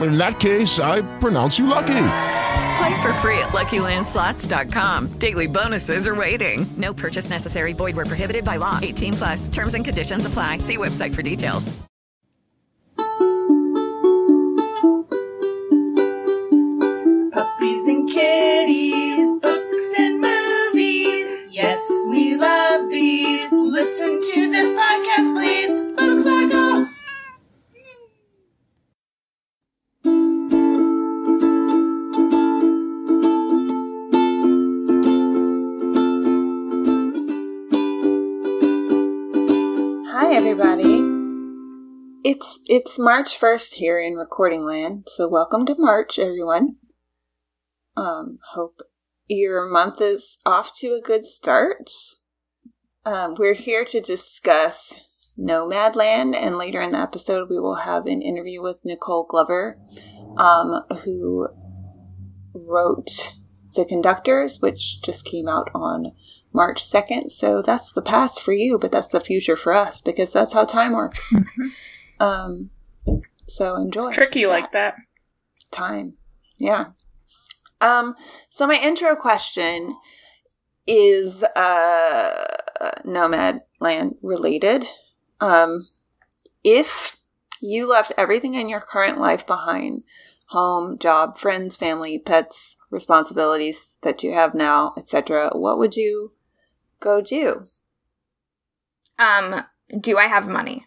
In that case, I pronounce you lucky. Play for free at LuckyLandSlots.com. Daily bonuses are waiting. No purchase necessary. Void where prohibited by law. 18 plus. Terms and conditions apply. See website for details. Puppies and kitties, books and movies. Yes, we love these. Listen to this podcast, please. Hi everybody. It's it's March 1st here in recording land, so welcome to March everyone. Um hope your month is off to a good start. Um we're here to discuss Nomadland and later in the episode we will have an interview with Nicole Glover um who wrote The Conductors which just came out on March 2nd. So that's the past for you, but that's the future for us because that's how time works. um, so enjoy. It's tricky like that. Time. Yeah. Um, so my intro question is uh, Nomad Land related. Um, if you left everything in your current life behind home, job, friends, family, pets, responsibilities that you have now, etc. What would you go do? Um, do I have money?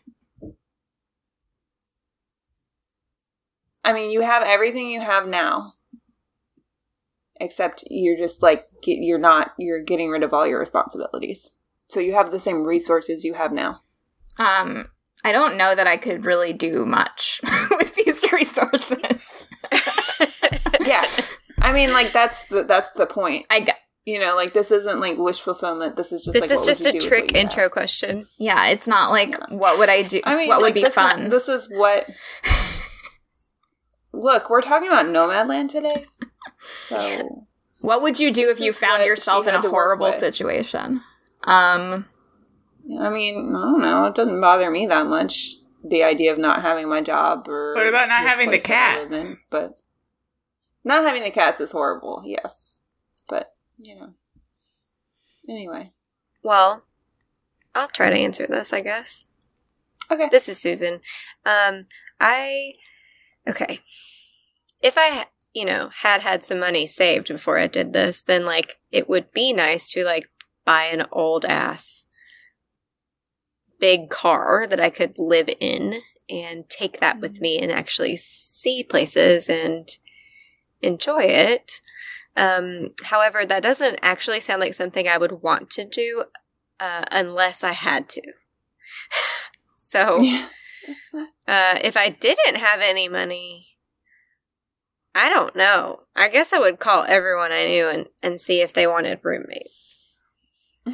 I mean, you have everything you have now. Except you're just like you're not you're getting rid of all your responsibilities. So you have the same resources you have now. Um, I don't know that I could really do much with these resources. yes. I mean, like that's the that's the point. I got, you know, like this isn't like wish fulfillment. This is just This like, is what just would a you do trick what you have? intro question. yeah, it's not like what would I do? I mean, what like, would be this fun? Is, this is what. Look, we're talking about Nomadland today. So, what would you do if you found yourself in a horrible situation? Um, I mean, I don't know. It doesn't bother me that much. The idea of not having my job or What about not having the place that I live cats? in, but not having the cats is horrible. Yes, but you know. Anyway, Well, I'll try to answer this, I guess. okay. This is Susan. Um, I okay. If I, you know, had had some money saved before I did this, then like it would be nice to like buy an old ass big car that I could live in and take that with me and actually see places and enjoy it. Um, however, that doesn't actually sound like something I would want to do uh, unless I had to. so, uh, if I didn't have any money, I don't know. I guess I would call everyone I knew and, and see if they wanted roommates.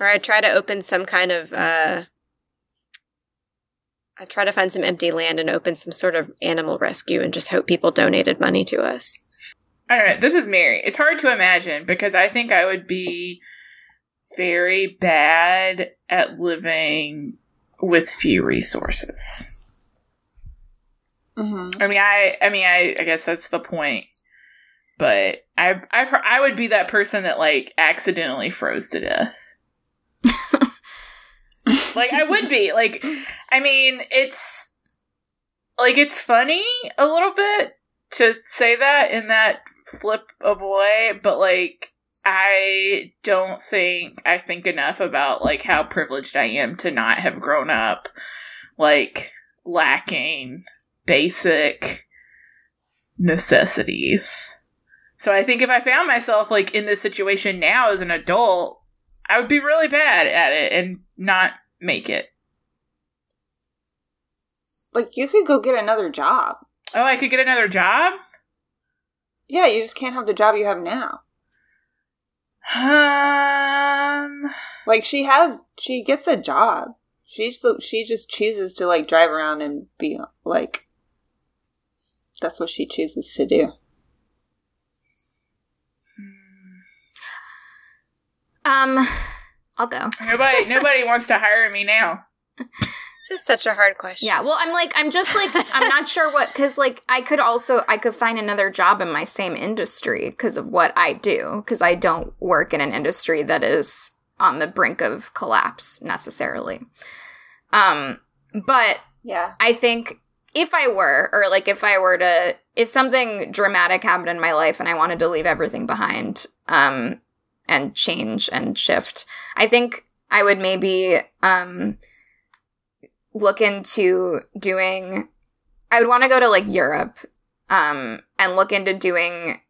or I'd try to open some kind of, uh, I'd try to find some empty land and open some sort of animal rescue and just hope people donated money to us. I don't know. This is Mary. It's hard to imagine because I think I would be very bad at living with few resources. Mm-hmm. I mean, I, I mean, I, I guess that's the point. But I, I, I would be that person that like accidentally froze to death. like I would be like, I mean, it's like it's funny a little bit to say that in that flip of a way, but like I don't think I think enough about like how privileged I am to not have grown up like lacking basic necessities. So I think if I found myself like in this situation now as an adult, I would be really bad at it and not make it. Like you could go get another job. Oh, I could get another job? Yeah, you just can't have the job you have now. Um, Like she has, she gets a job. She's the, she just chooses to like drive around and be like, that's what she chooses to do. Um, I'll go. nobody nobody wants to hire me now. This is such a hard question. Yeah, well, I'm like, I'm just like, I'm not sure what, because like, I could also, I could find another job in my same industry because of what I do, because I don't work in an industry that is on the brink of collapse necessarily. Um, but Yeah. I think if I were, or like if I were to, if something dramatic happened in my life and I wanted to leave everything behind, um, and change and shift, I think I would maybe, um, look into doing, I would want to go to like Europe, um, and look into doing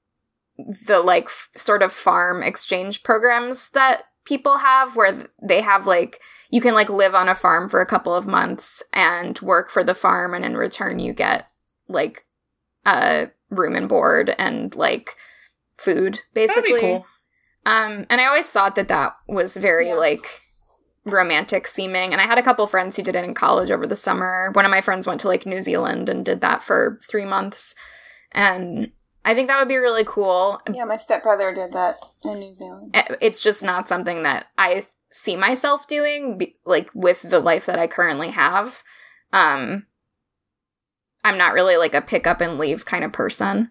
the like f- sort of farm exchange programs that people have where th- they have like you can like live on a farm for a couple of months and work for the farm and in return you get like a room and board and like food basically cool. um and i always thought that that was very like romantic seeming. And i had a couple friends who did it in college over the summer. One of my friends went to like new zealand and did that for three months. And i think that would be really cool. Yeah, my stepbrother did that in New Zealand. Eh, it's just not something that I see myself doing like with the life that I currently have. Um I'm not really like a pick up and leave kind of person,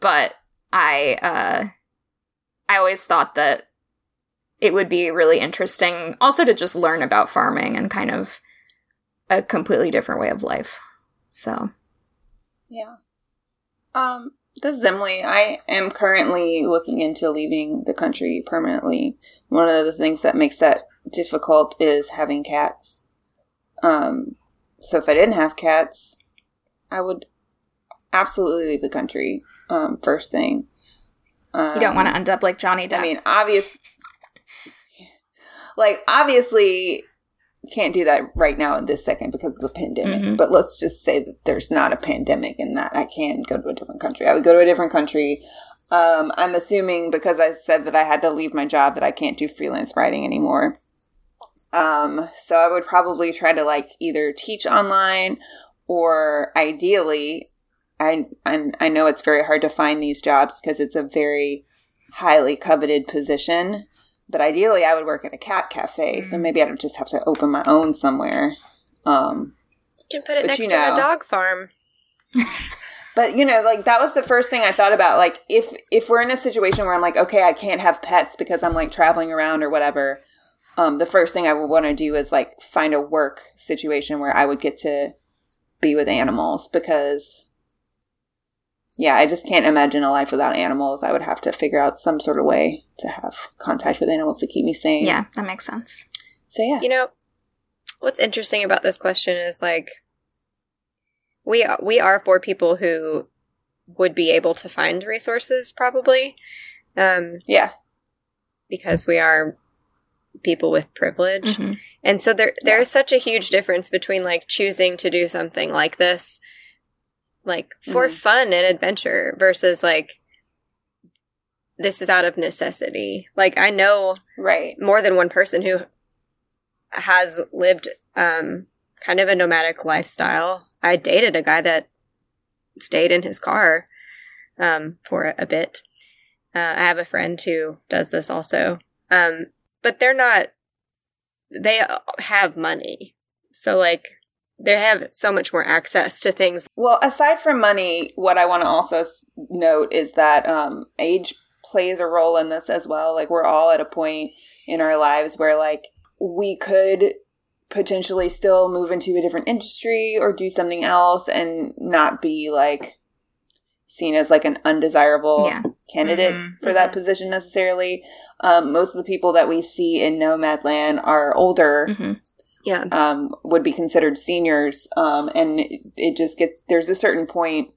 but I uh I always thought that it would be really interesting also to just learn about farming and kind of a completely different way of life. So, Yeah. Um, this is Emily. I am currently looking into leaving the country permanently. One of the things that makes that difficult is having cats. Um, so if I didn't have cats, I would absolutely leave the country. Um, first thing. Um, you don't want to end up like Johnny Depp. I mean, obvious. Like, obviously, can't do that right now in this second because of the pandemic. Mhm. But let's just say that there's not a pandemic and that I can go to a different country. I would go to a different country. Um, I'm assuming because I said that I had to leave my job that I can't do freelance writing anymore. Um, so I would probably try to like either teach online or ideally, I I, I know it's very hard to find these jobs because it's a very highly coveted position. But ideally, I would work at a cat cafe, so maybe I'd just have to open my own somewhere. Um, You can put it next you to a dog farm. but you know, like that was the first thing I thought about. Like, if if we're in a situation where I'm like, okay, I can't have pets because I'm like traveling around or whatever, um, the first thing I would want to do is like find a work situation where I would get to be with animals because, yeah, I just can't imagine a life without animals. I would have to figure out some sort of way to have contact with animals to keep me sane. yeah, that makes sense. So yeah, You know, what's interesting about this question is like we are, we are for people who would be able to find resources probably um yeah, because we are people with privilege. Mhm. And so there there is such a huge difference between like choosing to do something like this like for Mhm. fun and adventure versus like this is out of necessity. Like I know right. more than one person who has lived um kind of a nomadic lifestyle. I dated a guy that stayed in his car um for a bit. Uh, I have a friend who does this also. Um but they're not they have money. So like they have so much more access to things. Well, aside from money, what I want to also note is that um, age plays a role in this as well. Like we're all at a point in our lives where like we could potentially still move into a different industry or do something else and not be like seen as like an undesirable Yeah. candidate Mhm, for that position necessarily. Um, most of the people that we see in Nomadland are older hmm Yeah. um, would be considered seniors, um, and it, it just gets there's a certain point.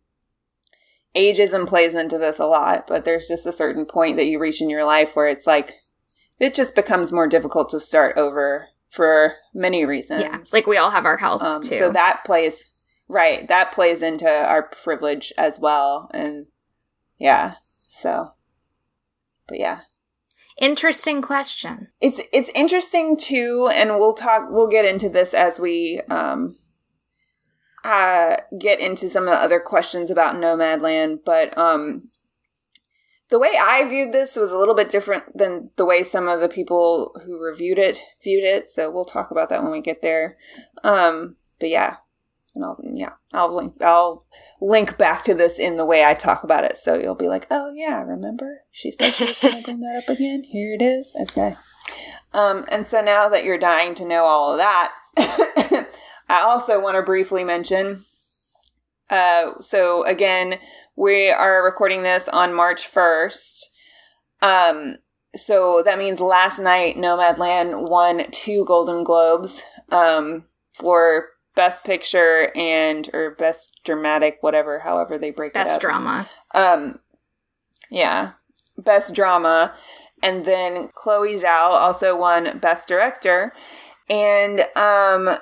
Ageism plays into this a lot, but there's just a certain point that you reach in your life where it's like it just becomes more difficult to start over for many reasons. Yeah. Like we all have our health um, too. so that plays right. That plays into our privilege as well, and yeah. So, but yeah, Interesting question. it's it's interesting too and we'll talk we'll get into this as we um uh get into some of the other questions about nomadland but um the way i viewed this was a little bit different than the way some of the people who reviewed it viewed it so we'll talk about that when we get there um but yeah and I'll yeah I'll link I'll link back to this in the way I talk about it. So you'll be like oh yeah remember? She said she was going to bring that up again. Here it is. Okay. Um and so now that you're dying to know all of that I also want to briefly mention uh so again we are recording this on March 1st um so that means last night Nomadland won two Golden Globes um for best picture and or best dramatic whatever however they break it Best up. drama. Um, yeah, best drama, and then Chloe Zhao also won best director. And um,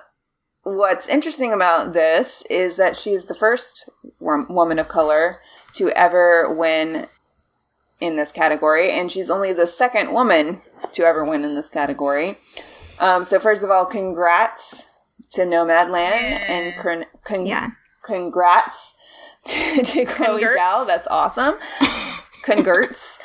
what's interesting about this is that she is the first wom- woman of color to ever win in this category, and she's only the second woman to ever win in this category. Um, so first of all, congrats to Nomadland and con- con- Yeah. congrats to, to Chloe Congrats. Zhao. That's awesome. Congrats.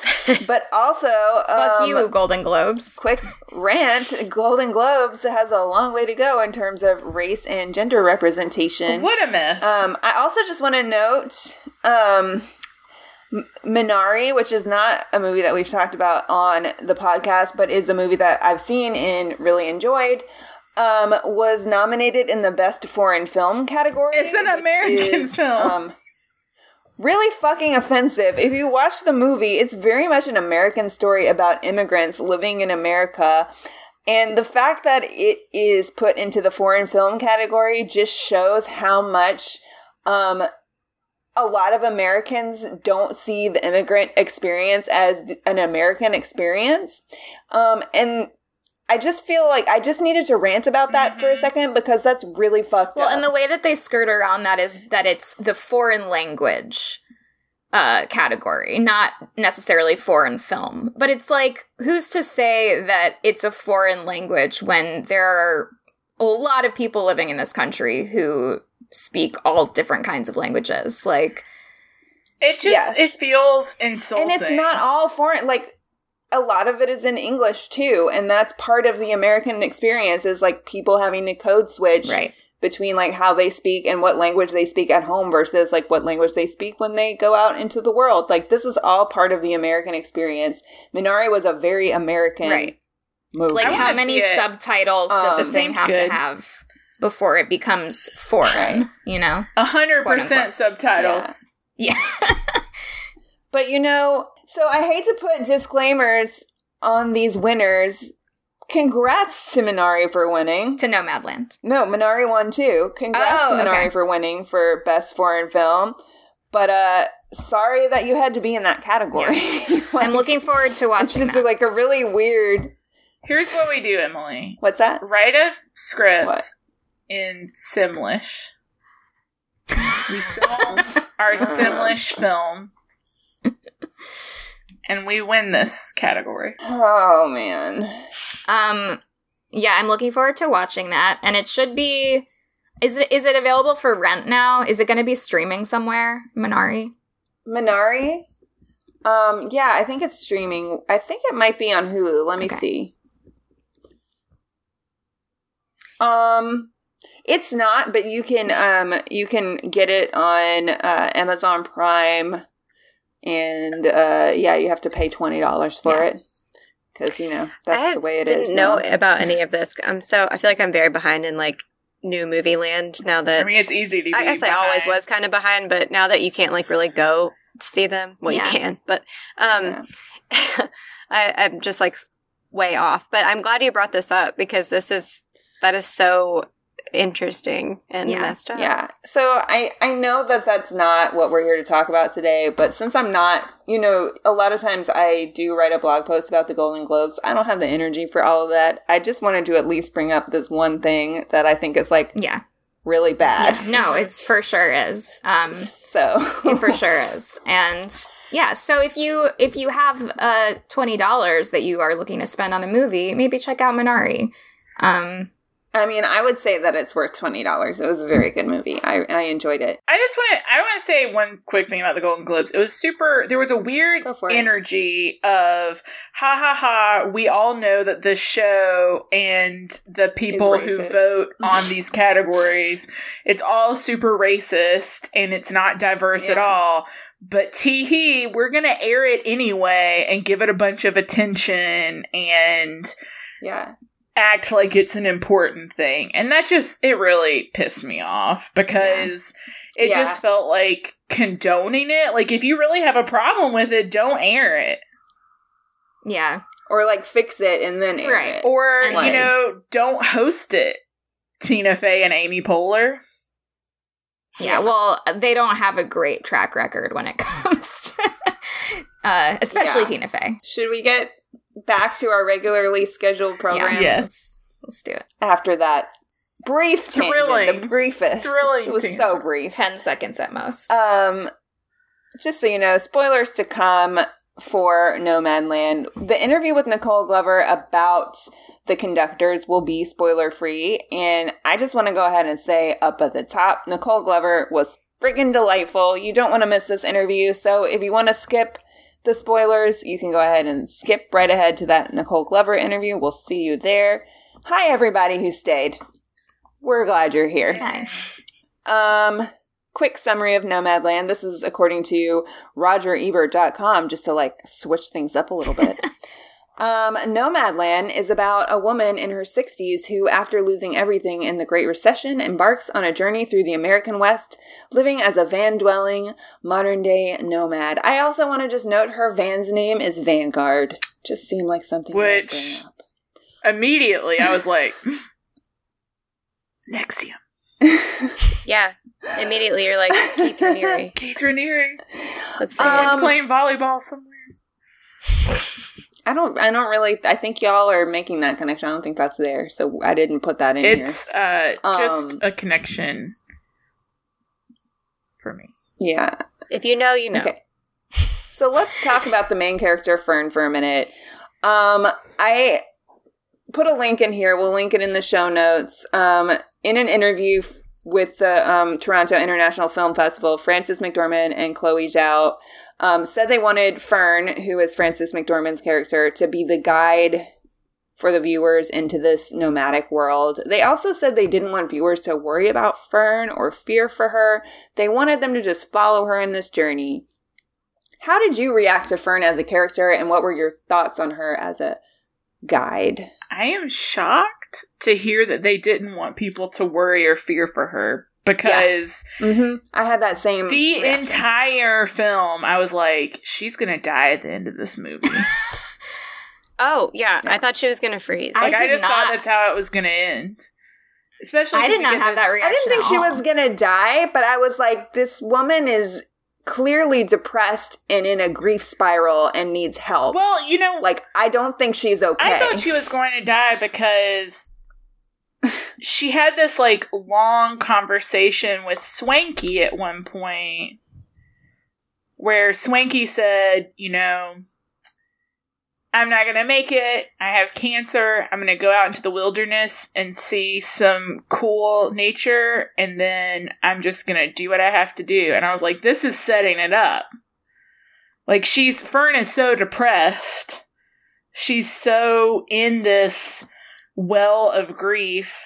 but also, Fuck um, you, Golden Globes. quick rant Golden Globes has a long way to go in terms of race and gender representation. What a mess. Um, I also just want to note um, Minari, which is not a movie that we've talked about on the podcast, but is a movie that I've seen and really enjoyed. Um, was nominated in the best foreign film category. It's an American is, film. Um, really fucking offensive. If you watch the movie, it's very much an American story about immigrants living in America. And the fact that it is put into the foreign film category just shows how much um, a lot of Americans don't see the immigrant experience as an American experience. Um, and I just feel like I just needed to rant about that for a second because that's really fucked Well, up. Well, and the way that they skirt around that is that it's the foreign language uh category, not necessarily foreign film. But it's like who's to say that it's a foreign language when there are a lot of people living in this country who speak all different kinds of languages. Like it just yes. it feels insulting. and it's not all foreign like a lot of it is in english too and that's part of the american experience is like people having to code switch right. between like how they speak and what language they speak at home versus like what language they speak when they go out into the world like this is all part of the american experience minari was a very american Right. movie Like how many see it. subtitles does a Um, thing have good. to have before it becomes foreign, you know? a hundred percent unquote. subtitles. Yeah. But you know, so I hate to put disclaimers on these winners. Congrats to Minari for winning. to Nomadland. No, Minari won too. Congrats Oh, to Minari okay. for winning for best foreign film. But uh sorry that you had to be in that category. I'm looking forward to watching. it's watching just that. like a really weird Here's what we do, Emily. What's that? Write a script What? in Simlish. We film our Simlish film. And we win this category. Oh man. Um, yeah, I'm looking forward to watching that, and it should be. Is it is it available for rent now? Is it going to be streaming somewhere, Minari? Minari? Um yeah, I think it's streaming. I think it might be on Hulu. Let me Okay. see. Um It's not, but you can um you can get it on uh, Amazon Prime, and uh, yeah, you have to pay twenty dollars for it because you know that's I the way it didn't is. know now. about any of this. I'm so I feel like I'm very behind in like new movie land now that I mean, it's easy to. Be I guess I always was kind of behind, but now that you can't like really go to see them, well, Yeah. you can, but um, I, I'm just like way off. But I'm glad you brought this up because this is that is so interesting and Yeah. messed up. Yeah. So I I know that that's not what we're here to talk about today, but since I'm not, you know, a lot of times I do write a blog post about the Golden Globes. I don't have the energy for all of that. I just wanted to at least bring up this one thing that I think is like Yeah. really bad. Yeah. No, it's for sure is. Um, So it for sure is. And yeah, so if you if you have uh twenty dollars that you are looking to spend on a movie, maybe check out Minari. Um, I mean, I would say that it's worth twenty dollars. It was a very good movie. I I enjoyed it. I just want to. I want to say one quick thing about the Golden Globes. It was super. There was a weird energy of ha ha ha. We all know that the show and the people who vote on these categories, it's all super racist and it's not diverse at all. But tee hee, we're gonna air it anyway and give it a bunch of attention and Yeah. Act like it's an important thing. And that just it really pissed me off because it Yeah. just felt like condoning it. Like if you really have a problem with it, don't air it. yeah, Or like fix it and then air Right. it. Or, And, you like- know, don't host it. Tina Fey and Amy Poehler. yeah. Well, they don't have a great track record when it comes, to, uh, especially Yeah. Tina Fey. Should we get back to our regularly scheduled program? Yeah, Yes. Let's, let's do it. After that brief tangent, Thrilling. the briefest. Thrilling It was so brief. Ten seconds at most. Um, just so you know, spoilers to come for Nomadland. The interview with Nicole Glover about the conductors will be spoiler free, and I just want to go ahead and say up at the top, Nicole Glover was friggin' delightful. You don't want to miss this interview, so if you want to skip the spoilers, you can go ahead and skip right ahead to that Nicole Glover interview. We'll see you there. Hi, everybody who stayed. We're glad you're here. Hi. Um, quick summary of Nomadland. This is according to RogerEbert.com, just to like switch things up a little bit. um, Nomadland is about a woman in her 60s who, after losing everything in the Great Recession, embarks on a journey through the American West, living as a van dwelling, modern day nomad. I also want to just note her van's name is Vanguard. Just seemed like something Which- bring up. Immediately, I was like, NXIVM. Yeah. Immediately you're like Keith Raniere. Keith Raniere. Let's see. Um, Someone's playing volleyball somewhere. I don't. I don't really. I think y'all are making that connection. I don't think that's there, so I didn't put that in here. It's uh, just Um, a connection for me. Yeah. if you know, you know. Okay. So let's talk about the main character Fern for a minute. Um, I put a link in here. We'll link it in the show notes. Um, in an interview f- with the um, Toronto International Film Festival, Frances McDormand and Chloe Zhao um, said they wanted Fern, who is Frances McDormand's character, to be the guide for the viewers into this nomadic world. They also said they didn't want viewers to worry about Fern or fear for her. They wanted them to just follow her in this journey. How did you react to Fern as a character, and what were your thoughts on her as a guide? I am shocked to hear that they didn't want people to worry or fear for her because Mm-hmm. I had that same. the reaction. entire film, I was like, she's gonna die at the end of this movie. Oh, yeah. I thought she was going to freeze. I like, I, did just thought not- that's how it was gonna end. Especially, I 'cause did not get have that reaction. I didn't think she at all. was gonna die, but I was like, this woman is clearly depressed and in a grief spiral and needs help. Well, you know, like, I don't think she's okay. I thought she was going to die because she had this like long conversation with Swankie at one point where Swankie said, you know, I'm not going to make it. I have cancer. I'm going to go out into the wilderness and see some cool nature and then I'm just going to do what I have to do. And I was like, this is setting it up. Like she's Fern is so depressed she's so in this well of grief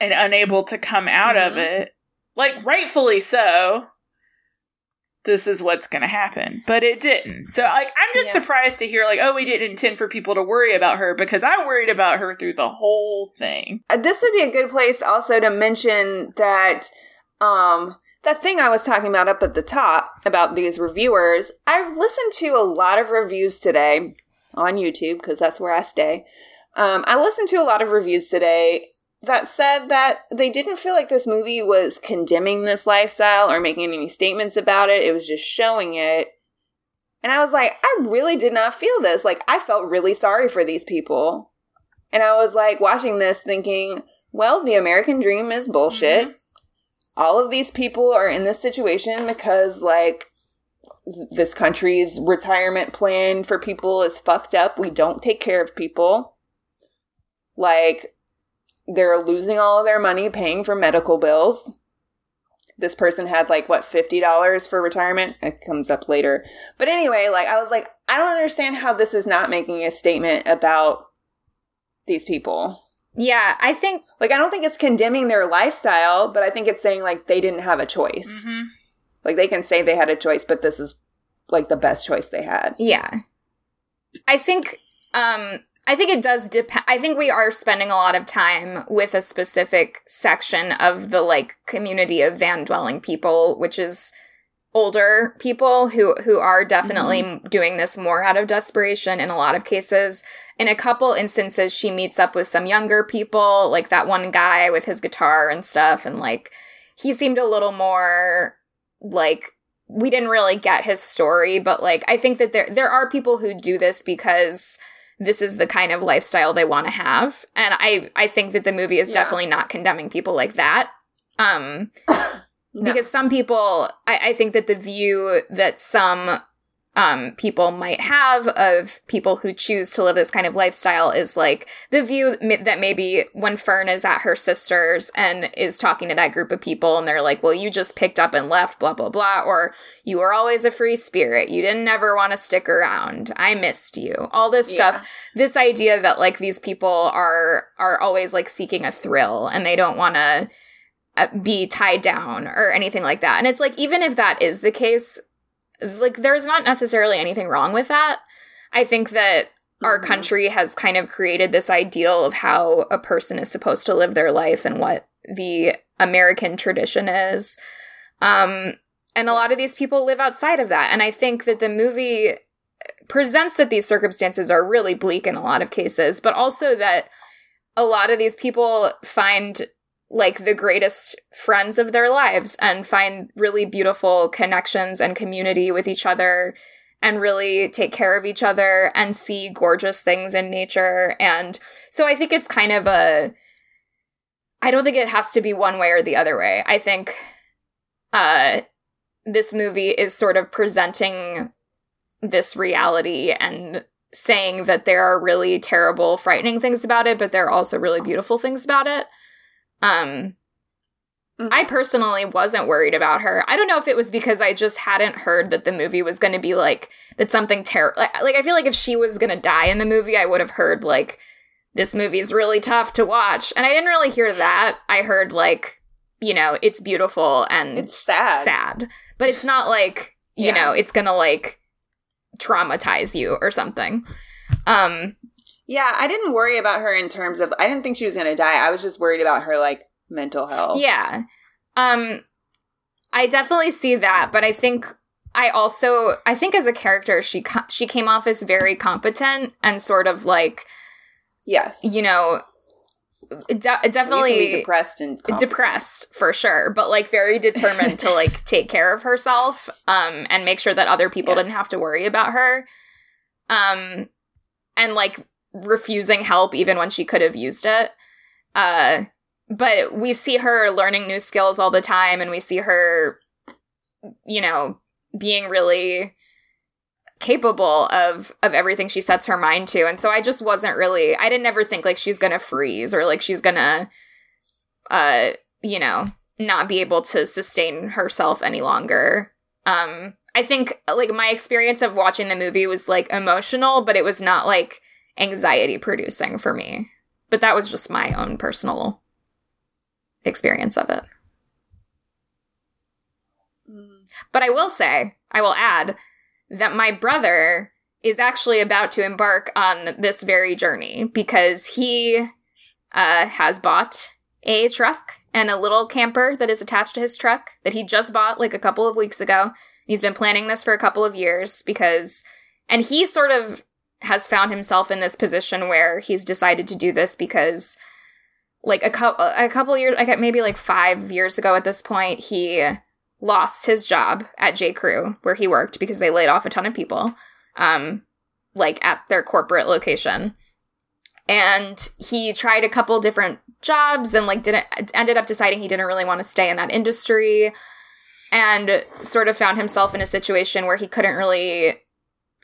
and unable to come out of Mhm. it. Like rightfully so. This is what's going to happen, but it didn't. So like I'm just Yeah. surprised to hear like oh we didn't intend for people to worry about her because I worried about her through the whole thing. Uh, this would be a good place also to mention that um that thing I was talking about up at the top about these reviewers. I've listened to a lot of reviews today on YouTube because that's where I stay. Um, I listened to a lot of reviews today that said that they didn't feel like this movie was condemning this lifestyle or making any statements about it. It was just showing it. And I was like, I really did not feel this. Like, I felt really sorry for these people. And I was like watching this thinking, well, the American dream is bullshit. Mm-hmm. All of these people are in this situation because, like, this country's retirement plan for people is fucked up. We don't take care of people. Like, they're losing all of their money paying for medical bills. This person had, like, what, $50 for retirement? It comes up later. But anyway, like, I was like, I don't understand how this is not making a statement about these people. Yeah, I think Like, I don't think it's condemning their lifestyle, but I think it's saying, like, they didn't have a choice. Mhm. Like, they can say they had a choice, but this is, like, the best choice they had. Yeah. I think um I think it does depend I think we are spending a lot of time with a specific section of the like community of van dwelling people, which is older people who who are definitely mm-hmm. doing this more out of desperation in a lot of cases. In a couple instances she meets up with some younger people, like that one guy with his guitar and stuff and like he seemed a little more like we didn't really get his story, but like I think that there there are people who do this because this is the kind of lifestyle they want to have. And I I think that the movie is Yeah. definitely not condemning people like that. Um because some people I, I think that the view that some um people might have of people who choose to live this kind of lifestyle is like the view that maybe when Fern is at her sister's and is talking to that group of people and they're like, well, you just picked up and left, blah, blah, blah, or you were always a free spirit. You didn't ever want to stick around. I missed you. All this Yeah. stuff. This idea that like these people are are always like seeking a thrill and they don't want to uh, be tied down or anything like that. And it's like even if that is the case, like there's not necessarily anything wrong with that. I think that our Mhm. country has kind of created this ideal of how a person is supposed to live their life and what the American tradition is. Um and a lot of these people live outside of that. And I think that the movie presents that these circumstances are really bleak in a lot of cases, but also that a lot of these people find like the greatest friends of their lives and find really beautiful connections and community with each other and really take care of each other and see gorgeous things in nature. And so I think it's kind of a I don't think it has to be one way or the other way. I think uh this movie is sort of presenting this reality and saying that there are really terrible, frightening things about it, but there are also really beautiful things about it. Um, Mhm. I personally wasn't worried about her. I don't know if it was because I just hadn't heard that the movie was going to be like that something terrible. Like, like I feel like if she was going to die in the movie, I would have heard like this movie's really tough to watch, and I didn't really hear that. I heard like you know it's beautiful and It's sad. sad, but it's not like you Yeah. know it's gonna like traumatize you or something. Um, Yeah, I didn't worry about her in terms of I didn't think she was going to die. I was just worried about her like mental health. Yeah. Um I definitely see that, but I think I also I think as a character she she came off as very competent and sort of like, Yes. you know, de- definitely depressed and competent. depressed for sure, but like very determined to like take care of herself um and make sure that other people Yeah. didn't have to worry about her. Um and like refusing help even when she could have used it. Uh but we see her learning new skills all the time and we see her you know being really capable of of everything she sets her mind to and so i just wasn't really i didn't ever think like she's gonna freeze or like she's gonna uh you know not be able to sustain herself any longer um i think like my experience of watching the movie was like emotional but it was not like anxiety producing for me but that was just my own personal experience of it. But I will say, I will add that my brother is actually about to embark on this very journey because he uh, has bought a truck and a little camper that is attached to his truck that he just bought like a couple of weeks ago. He's been planning this for a couple of years because, and he sort of has found himself in this position where he's decided to do this because like a couple a couple years like maybe like 5 years ago at this point he lost his job at J. Crew where he worked because they laid off a ton of people um like at their corporate location and he tried a couple different jobs and like didn't ended up deciding he didn't really want to stay in that industry and sort of found himself in a situation where he couldn't really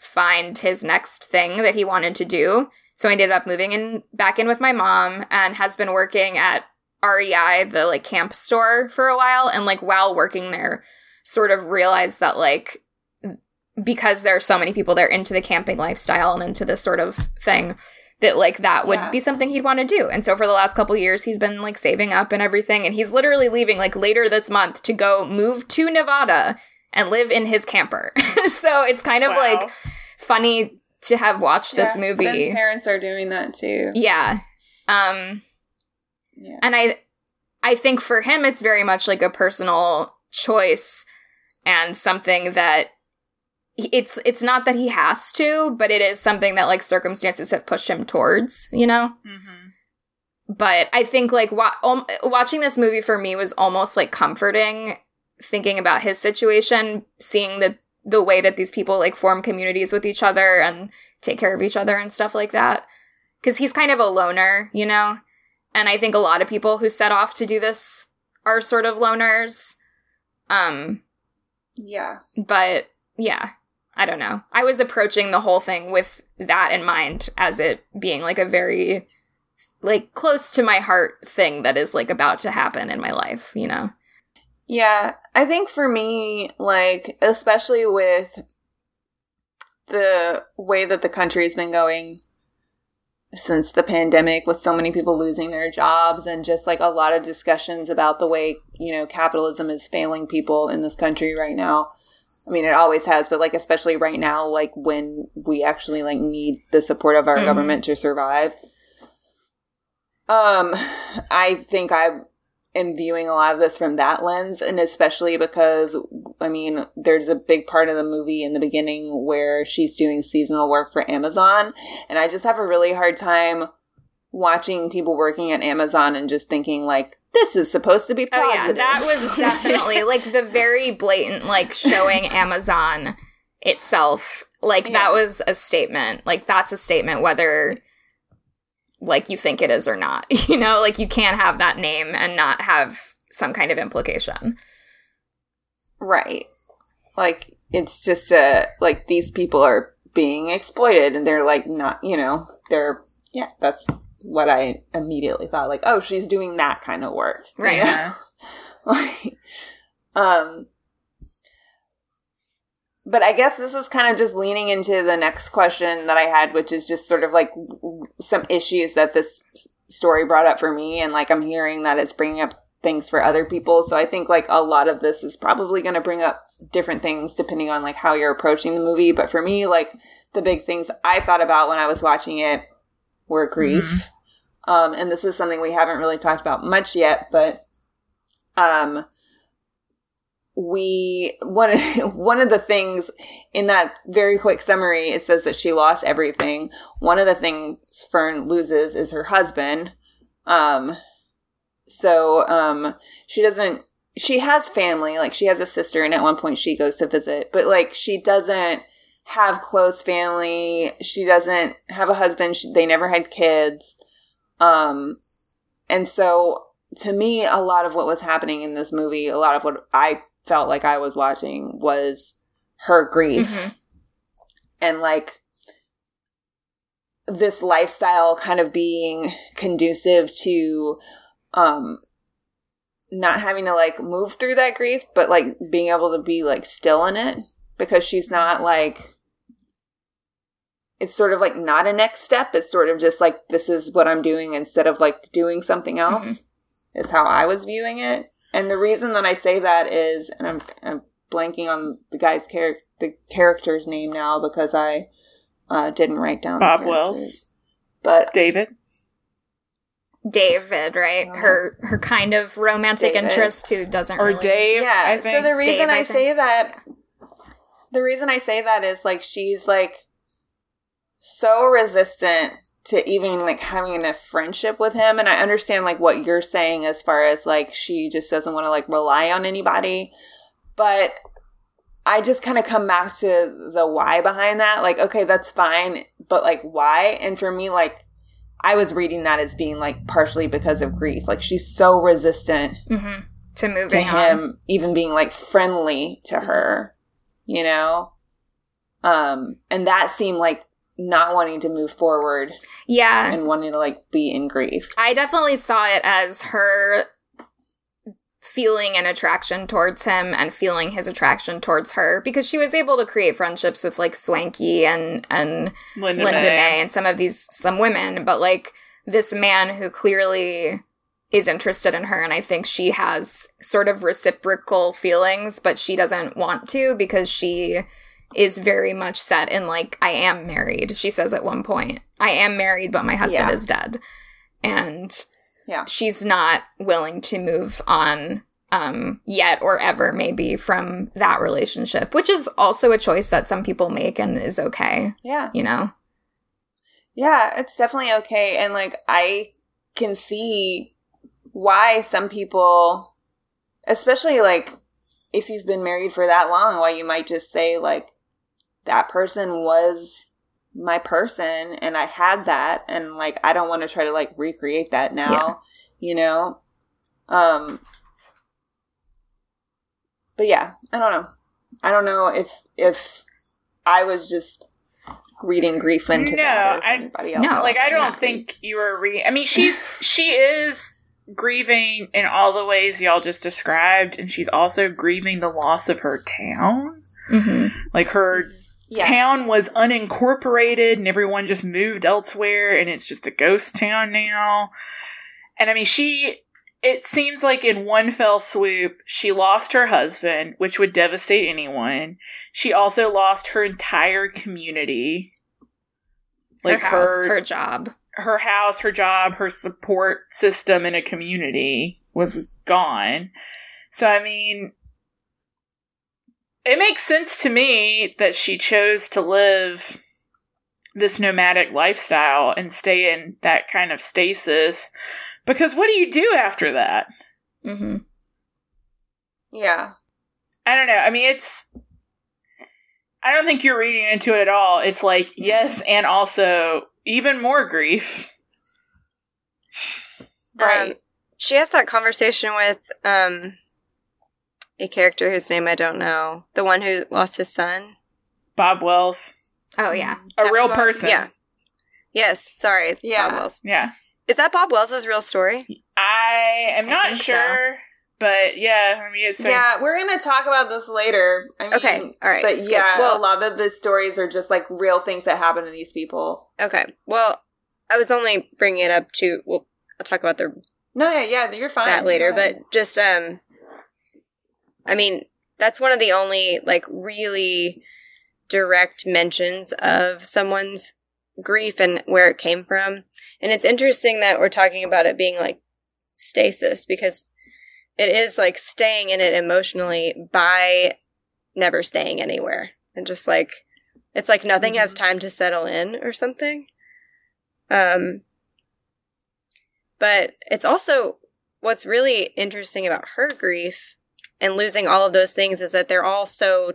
find his next thing that he wanted to do so I ended up moving in back in with my mom and has been working at REI, the like camp store for a while. And like while working there, sort of realized that like because there are so many people there into the camping lifestyle and into this sort of thing that like that would Yeah. be something he'd want to do. And so for the last couple years he's been like saving up and everything and he's literally leaving like later this month to go move to Nevada and live in his camper. so it's kind of Wow. like funny to have watched this movie. Ben's parents are doing that too. Yeah. Um Yeah. and I I think for him it's very much like a personal choice and something that it's it's not that he has to, but it is something that like circumstances have pushed him towards, you know? But I think like wa- um, watching this movie for me was almost like comforting thinking about his situation, seeing the the way that these people like form communities with each other and take care of each other and stuff like that. Cuz he's kind of a loner, you know? And I think a lot of people who set off to do this are sort of loners. Um Yeah. but yeah, I don't know. I was approaching the whole thing with that in mind as it being like a very like close to my heart thing that is like about to happen in my life, you know. Yeah, I think for me, like, especially with the way that the country's been going since the pandemic, with so many people losing their jobs, and just like a lot of discussions about the way, you know, capitalism is failing people in this country right now. I mean, it always has, but like, especially right now, like when we actually like need the support of our Mhm. government to survive. Um, I think I am viewing a lot of this from that lens, and especially because I mean, there's a big part of the movie in the beginning where she's doing seasonal work for Amazon, and I just have a really hard time watching people working at Amazon and just thinking like this is supposed to be Oh positive. yeah, that was definitely like the very blatant like showing Amazon itself. Like Yeah. that was a statement. Like that's a statement whether like you think it is or not. You know, like you can't have that name and not have some kind of implication. Right. Like it's just a like these people are being exploited and they're like not, you know, they're yeah, that's what I immediately thought like, oh, she's doing that kind of work. you Right. know? Yeah. like um but I guess this is kind of just leaning into the next question that I had, which is just sort of like some issues that this story brought up for me. And like I'm hearing that it's bringing up things for other people. So I think like a lot of this is probably going to bring up different things depending on like how you're approaching the movie. But for me, like the big things I thought about when I was watching it were grief. Um, and this is something we haven't really talked about much yet, but um, we one of, one of the things in that very quick summary it says that she lost everything. One of the things Fern loses is her husband. Um, so um, she doesn't. She has family, like she has a sister, and at one point she goes to visit, but like she doesn't have close family. She doesn't have a husband. She, they never had kids. Um, and so to me, a lot of what was happening in this movie, a lot of what I felt like I was watching was her grief Mhm. and like this lifestyle kind of being conducive to um not having to like move through that grief but like being able to be like still in it because she's not like it's sort of like not a next step it's sort of just like this is what i'm doing instead of like doing something else is how I was viewing it. And the reason that I say that is, and I'm, I'm blanking on the guy's character, the character's name now because I uh, didn't write down Bob characters. Wells. But David. David, right? Her her kind of romantic David. interest who doesn't Or really- Dave. yeah, I so the reason Dave, I I, say that, the reason I say that is like she's like so resistant to even like having a friendship with him, and I understand like what you're saying as far as like she just doesn't want to like rely on anybody, but I just kind of come back to the why behind that. Like, okay, that's fine, but like why? And for me, like. I was reading that as being like partially because of grief. Like she's so resistant Mhm. to to him on. even being like friendly to her you know um and that seemed like not wanting to move forward Yeah. and wanting to like be in grief I definitely saw it as her feeling an attraction towards him and feeling his attraction towards her because she was able to create friendships with like Swankie and and Linda, Linda, May. May. and some of these some women, but like this man who clearly is interested in her and I think she has sort of reciprocal feelings, but she doesn't want to because she is very much set in like I am married. She says at one point, I am married but my husband Yeah. is dead. And yeah she's not willing to move on um yet or ever maybe from that relationship, which is also a choice that some people make and is okay, yeah you know. yeah it's definitely okay and like i can see why some people especially like if you've been married for that long why you might just say like that person was my person and I had that and like I don't want to try to like recreate that now, Yeah. you know. Um But yeah, I don't know. I don't know if if I was just reading grief into No, that or I- anybody else. No. like I don't Yeah. think you were reading. I mean, she's she is grieving in all the ways y'all just described, and she's also grieving the loss of her town. Mm-hmm. Like her Yes. town was unincorporated, and everyone just moved elsewhere, and it's just a ghost town now. And I mean, she. It seems like in one fell swoop, she lost her husband, which would devastate anyone. She also lost her entire community. Like Her house, her job. her house, her job, her support system in a community was gone. So, I mean, it makes sense to me that she chose to live this nomadic lifestyle and stay in that kind of stasis. Because what do you do after that? Mm-hmm. Yeah. I don't know. I mean, it's. I don't think you're reading into it at all. It's like, yes, and also even more grief. Right. Um, she has that conversation with um a character whose name I don't know. The one who lost his son. Bob Wells, Oh yeah. a That real Bob- person. Yeah. Yes, sorry. Yeah. Bob Wells. Yeah. Is that Bob Wells' real story? I am I not think so. sure, but yeah, I mean, it's yeah, we're gonna talk about this later. I mean, Okay, all right, But skip. yeah, Well- a lot of the stories are just like real things that happen to these people. Okay. Well, I was only bringing it up to well, I'll talk about the No, yeah, yeah, you're fine. that later, but just um I mean, that's one of the only like really direct mentions of someone's grief and where it came from. And it's interesting that we're talking about it being like stasis because it is like staying in it emotionally by never staying anywhere. And just like it's like nothing has time to settle in or something. Um but it's also what's really interesting about her grief and losing all of those things is that they're all so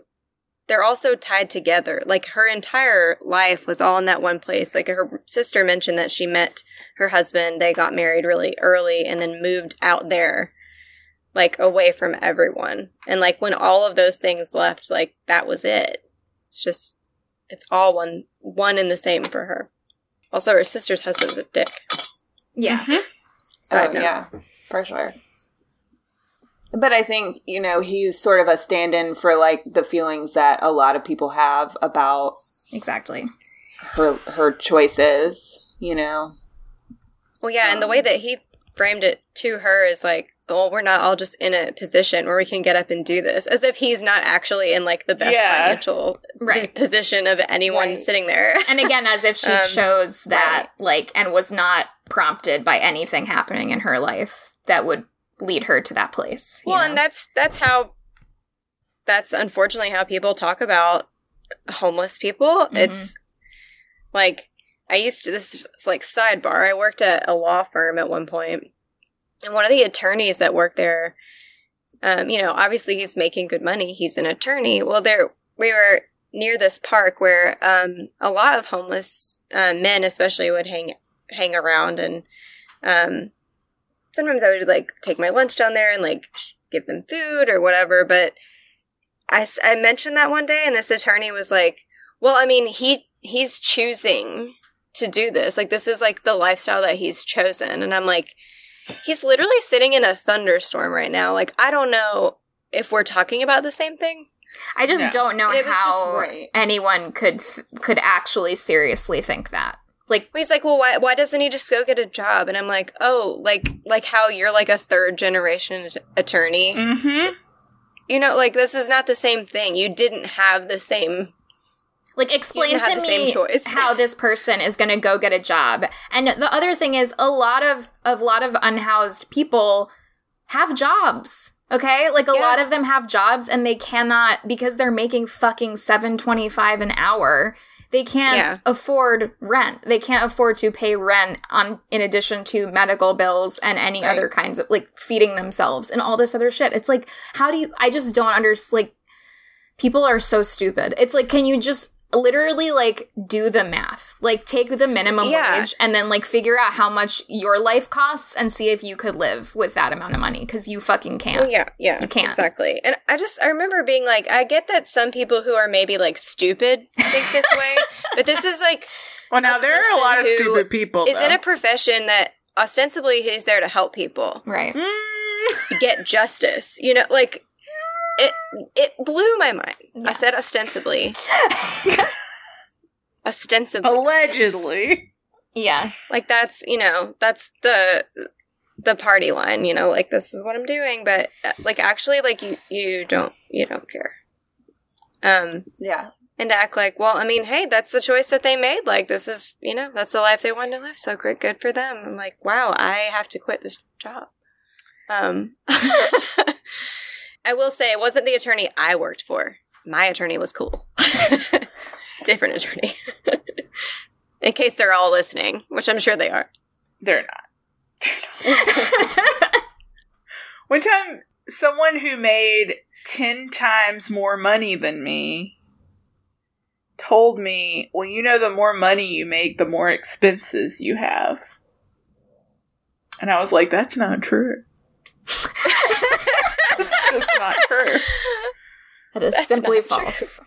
they're also tied together. Like her entire life was all in that one place. Like her sister mentioned that she met her husband, they got married really early and then moved out there like away from everyone. And like when all of those things left, like that was it. It's just it's all one one and the same for her. Also her sister's husband's a dick. Yeah. Mm-hmm. Side oh yeah, for sure. But I think you know he's sort of a stand-in for like the feelings that a lot of people have about Exactly. her her choices. You know, Well, yeah, and the way that he framed it to her is like, well, we're not all just in a position where we can get up and do this, as if he's not actually in like the best Yeah. financial Right. position of anyone Right. sitting there. and again, as if she Um, chose that, like, and was not prompted by anything happening in her life that would lead her to that place. Well, know? and that's that's how that's unfortunately how people talk about homeless people. Mhm. It's like I used to this is like sidebar. I worked at a law firm at one point, and one of the attorneys that worked there, um, you know, obviously he's making good money. He's an attorney. Well, there we were near this park where um, a lot of homeless uh, men, especially, would hang hang around and. Um, sometimes I would like take my lunch down there and like sh- give them food or whatever. But I, I mentioned that one day, and this attorney was like, "Well, I mean, he he's choosing to do this. Like, this is like the lifestyle that he's chosen." And I'm like, "He's literally sitting in a thunderstorm right now. Like, I don't know if we're talking about the same thing." I just Yeah. don't know It just how anyone could f- could actually seriously think that. Like, He's like, "Well, why why doesn't he just go get a job?" And I'm like, "Oh, like like how you're like a third generation att- attorney." Mm-hmm. You know, like this is not the same thing. You didn't have the same. like explain to have the same me how this person is going to go get a job. And the other thing is, a lot of a lot of unhoused people have jobs. Okay, like a Yeah. lot of them have jobs, and they cannot because they're making fucking seven twenty five an hour. They can't Yeah. afford rent. They can't afford to pay rent on in addition to medical bills and any Right. other kinds of like feeding themselves and all this other shit. It's like how do you I just don't understand like people are so stupid. It's like can you just literally like do the math. Like take the minimum Yeah. wage and then like figure out how much your life costs and see if you could live with that amount of money cuz you fucking can't. Well, yeah, yeah, You can't. exactly. And I just I remember being like, I get that some people who are maybe like stupid think this way, but this is like Well, now there are a lot of stupid people. is in a profession that ostensibly he's there to help people Right. Mm. get justice. You know, like it it blew my mind. I said ostensibly. ostensibly. Allegedly. Yeah. like that's you know that's the the party line you know like this is what i'm doing but uh, like actually like you you don't you don't care um Yeah. and to act like well i mean hey that's the choice that they made like this is you know that's the life they wanted to live so great good for them i'm like wow i have to quit this job um i will say it wasn't the attorney i worked for my attorney was cool different attorney in case they're all listening which i'm sure they are They're not. One time, someone who made 10 times more money than me told me, Well, you know, the more money you make, the more expenses you have. And I was like, That's not true. That's just not true. That is That's simply not true. false.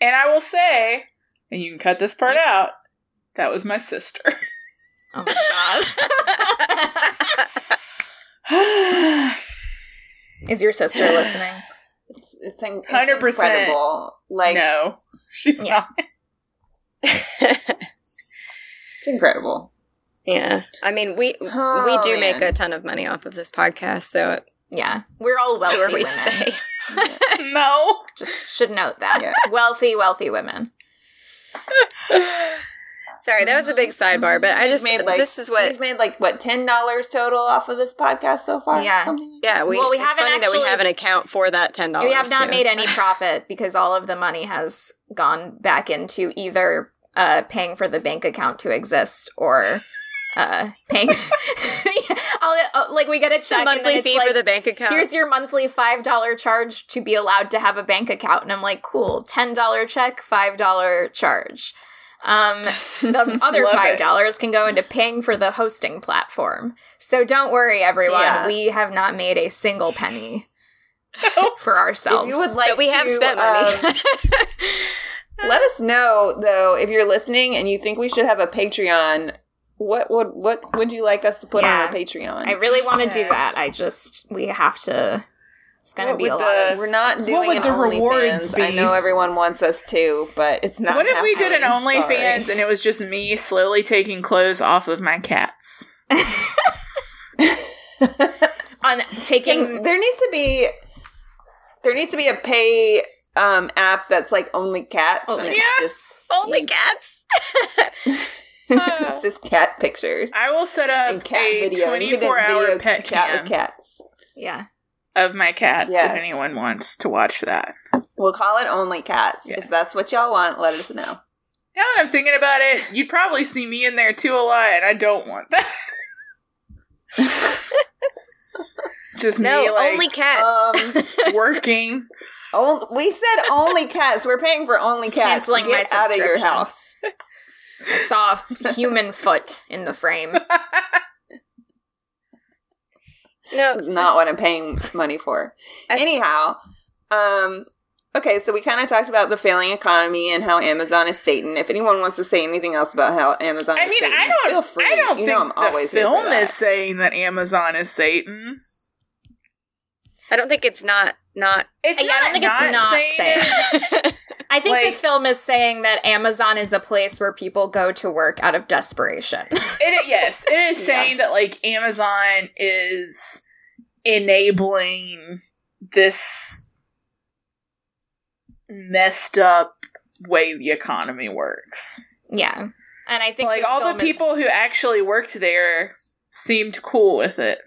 And I will say, and you can cut this part out, that was my sister. Oh my god. Is your sister listening? It's, it's, in- it's 100%. incredible. Like, no, she's Yeah. not. it's incredible. Yeah. I mean, we Oh, we do oh, make a ton of money off of this podcast, so Yeah. We're all wealthy we women. say? No. Just should note that. Yeah. Wealthy, wealthy women. Sorry, that was a big sidebar, but I just We've made like this is what we've made like what ten dollars total off of this podcast so far. Yeah. Like yeah, we Well, we it's haven't funny that we actually- have an account for that ten dollars. We have not made any profit because all of the money has gone back into either uh, paying for the bank account to exist or uh, paying. I'll, uh, like we get a check, a and monthly fee like, for the bank account. Here's your monthly five dollar charge to be allowed to have a bank account, and I'm like, cool, ten dollar check, five dollar charge. Um, the other five dollars can go into paying for the hosting platform. So don't worry, everyone. Yeah. We have not made a single penny for ourselves. If you would like but we have spent money. um, let us know though if you're listening and you think we should have a Patreon. What would what would you like us to put Yeah. on our Patreon? I really want to do that. I just we have to. It's gonna What be a would lot the- of. We're not What doing would an the rewards OnlyFans. I know everyone wants us to, but it's not. what if we did an happening. OnlyFans and it was just me slowly taking clothes off of my cats? on taking Can- there needs to be there needs to be a pay um app that's like only cats Only and Yes! just Only cats. it's just cat pictures I will set up and cat a video. And you can do 24 hour video pet chat cam with cats. yeah. of my cats Yes. if anyone wants to watch that. We'll call it only cats. Yes. If that's what y'all want, let us know. Now that I'm thinking about it, you'd probably see me in there too a lot, and I don't want that. Just No, me like only cats. Um, working. on- we said only cats. We're paying for only cats. Canceling my Get out of your house. I saw a human foot in the frame. no, It's not what I'm paying money for. I- Anyhow, um, okay, so we kind of talked about the failing economy and how Amazon is Satan. If anyone wants to say anything else about how Amazon I is mean, Satan, I don't. feel free. I don't you think know I'm the always here film that. is saying that Amazon is Satan. I don't think it's not not. It's Yeah, I don't not think it's not saying saying it. I think Like- the film is saying that Amazon is a place where people go to work out of desperation. It, yes, it is saying Yes. that like Amazon is enabling this messed up way the economy works. yeah. And I think like all the film is- people who actually worked there seemed cool with it.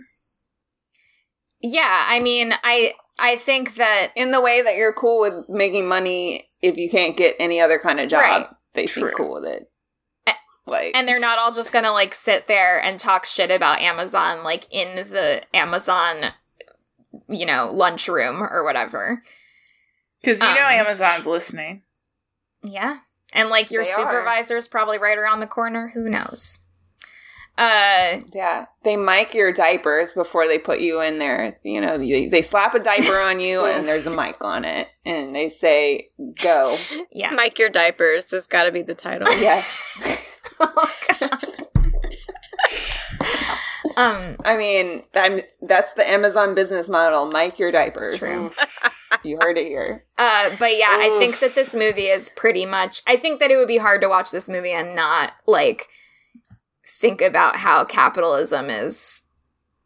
Yeah, I mean, I I think that in the way that you're cool with making money if you can't get any other kind of job. Right. They seem True. cool with it. A- Like, and they're not all just gonna like sit there and talk shit about Amazon like in the Amazon you know, lunchroom or whatever. Because you know Um, Amazon's listening. Yeah. And like your They are. supervisor's probably right around the corner. Who knows? Uh yeah, they mic your diapers before they put you in there. You know, they, they slap a diaper on you and there's a mic on it, and they say, "Go." yeah. Mike your diapers has got to be the title. Yes. um I mean, I'm that's the Amazon business model. Mic your diapers. True. you heard it here. Uh, but yeah, I think that this movie is pretty much. I think that it would be hard to watch this movie and not like think about how capitalism is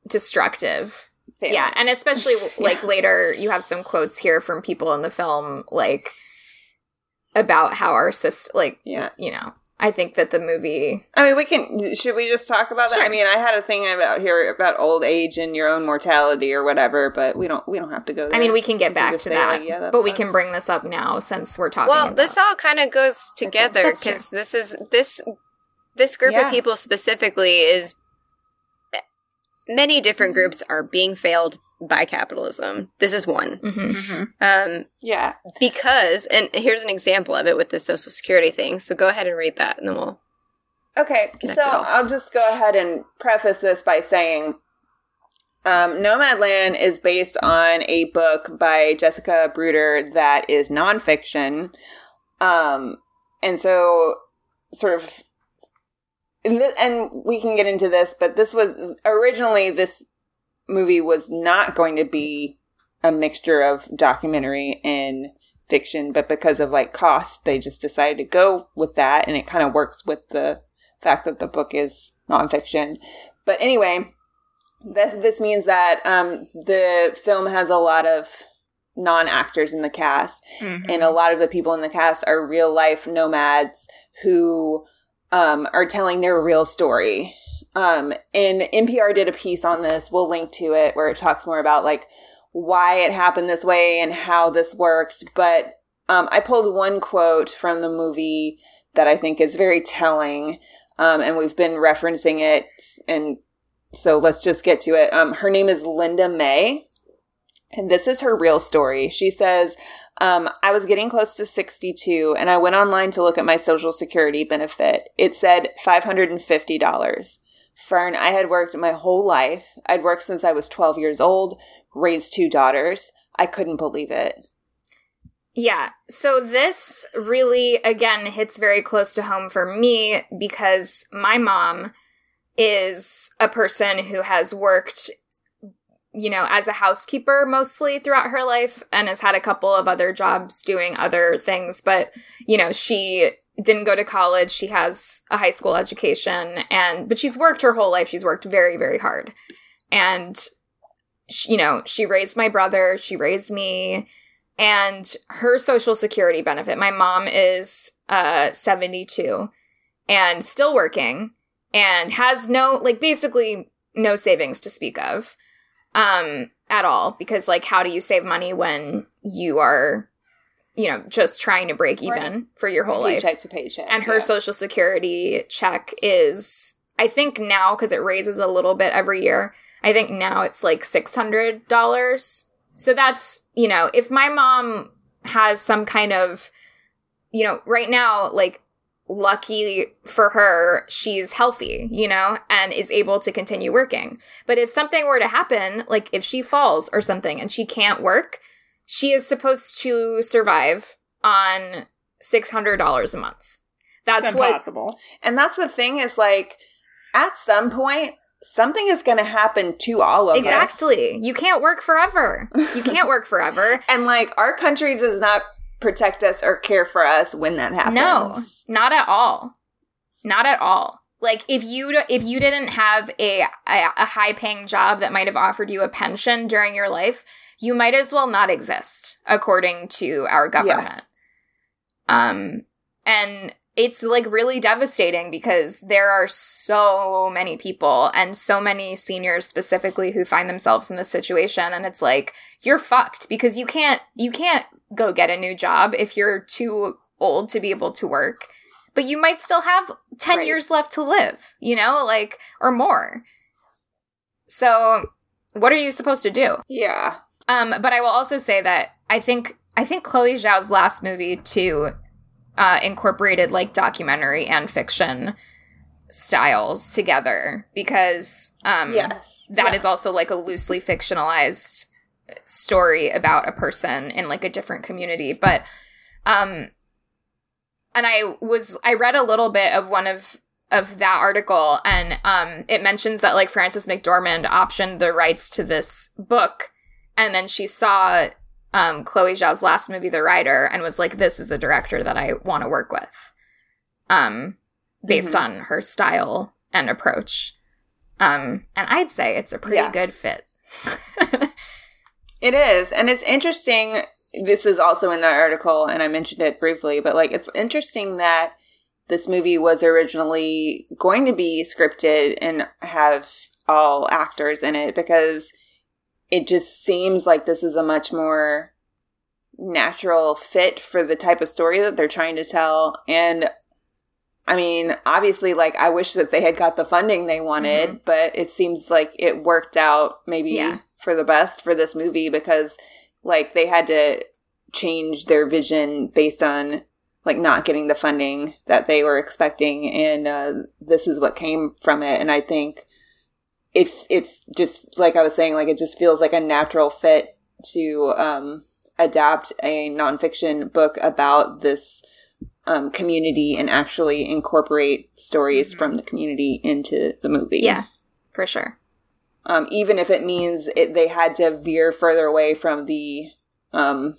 destructive. Failing. Yeah, and especially like later, you have some quotes here from people in the film, like about how our system, like Yeah. you know. I think that the movie. I mean, we can. Should we just talk about that? I mean, I had a thing about here about old age and your own mortality or whatever, but we don't. We don't have to go. there. I mean, we can get can back just to that, like, yeah, that but we can bring this up now since we're talking. Well, about this all kind of goes together that's because this is this this group Yeah. of people specifically is many different groups are being failed by capitalism. This is one. Mhm. Um, Yeah. because, and here's an example of it with the Social Security thing. So go ahead and read that, and then we'll. Okay, so. I'll just go ahead and preface this by saying um, Nomadland is based on a book by Jessica Bruder that is nonfiction. Um, and so, sort of, and we can get into this, but this was originally this movie was not going to be a mixture of documentary and fiction, but because of like cost, they just decided to go with that, and it kind of works with the fact that the book is nonfiction. But anyway, this this means that um, the film has a lot of non actors in the cast, Mhm. and a lot of the people in the cast are real life nomads who um, are telling their real story. Um, and NPR did a piece on this. We'll link to it where it talks more about like why it happened this way and how this worked. But um, I pulled one quote from the movie that I think is very telling, um, and we've been referencing it. And so let's just get to it. Um, her name is Linda May. And this is her real story. She says, um, I was getting close to 62 and I went online to look at my social security benefit. It said $550. Fern, I had worked my whole life. I'd worked since I was 12 years old, raised two daughters. I couldn't believe it. Yeah. So this really, again, hits very close to home for me because my mom is a person who has worked, you know, as a housekeeper mostly throughout her life and has had a couple of other jobs doing other things. But, you know, she didn't go to college. She has a high school education and, but she's worked her whole life. She's worked very, very hard. and she, you know, she raised my brother, she raised me, and her social security benefit. My mom is uh 72 and still working and has no like basically no savings to speak of um at all because like how do you save money when you are you know just trying to break even Right. for your whole life paycheck to paycheck. and her yeah. social security check is i think now because it raises a little bit every year i think now it's like $600 so that's you know if my mom has some kind of you know right now like lucky for her she's healthy you know and is able to continue working. But if something were to happen like if she falls or something and she can't work she is supposed to survive on $600 a month. That's it's what impossible. And that's the thing is like at some point something is going to happen to all of us. exactly. You can't work forever. You can't work forever. And like our country does not protect us or care for us when that happens. No, not at all. Not at all. Like if you if you didn't have a a, a high paying job that might have offered you a pension during your life, you might as well not exist according to our government. Um and it's like really devastating because there are so many people and so many seniors specifically who find themselves in this situation and it's like you're fucked because you can't you can't go get a new job if you're too old to be able to work but you might still have 10 Right. years left to live you know like or more so what are you supposed to do Yeah. um, but I will also say that I think I think Chloe Zhao's last movie too uh, incorporated like documentary and fiction styles together because um, Yes. that Yeah. is also like a loosely fictionalized story about a person in like a different community but um and i was i read a little bit of one of of that article and um it mentions that like frances mcdormand optioned the rights to this book and then she saw um chloe zhao's last movie the rider and was like this is the director that i want to work with um based Mhm. on her style and approach um and i'd say it's a pretty Yeah. good fit It is. And it's interesting. This is also in that article, and I mentioned it briefly, but like it's interesting that this movie was originally going to be scripted and have all actors in it because it just seems like this is a much more natural fit for the type of story that they're trying to tell. And I mean, obviously, like I wish that they had got the funding they wanted, mm-hmm. but it seems like it worked out maybe Yeah. For the best for this movie because like they had to change their vision based on like not getting the funding that they were expecting. And uh, this is what came from it. And i think it it just like i was saying like it just feels like a natural fit to um adapt a nonfiction book about this um, community and actually incorporate stories from the community into the movie. Yeah for sure um, even if it means it, they had to veer further away from the um,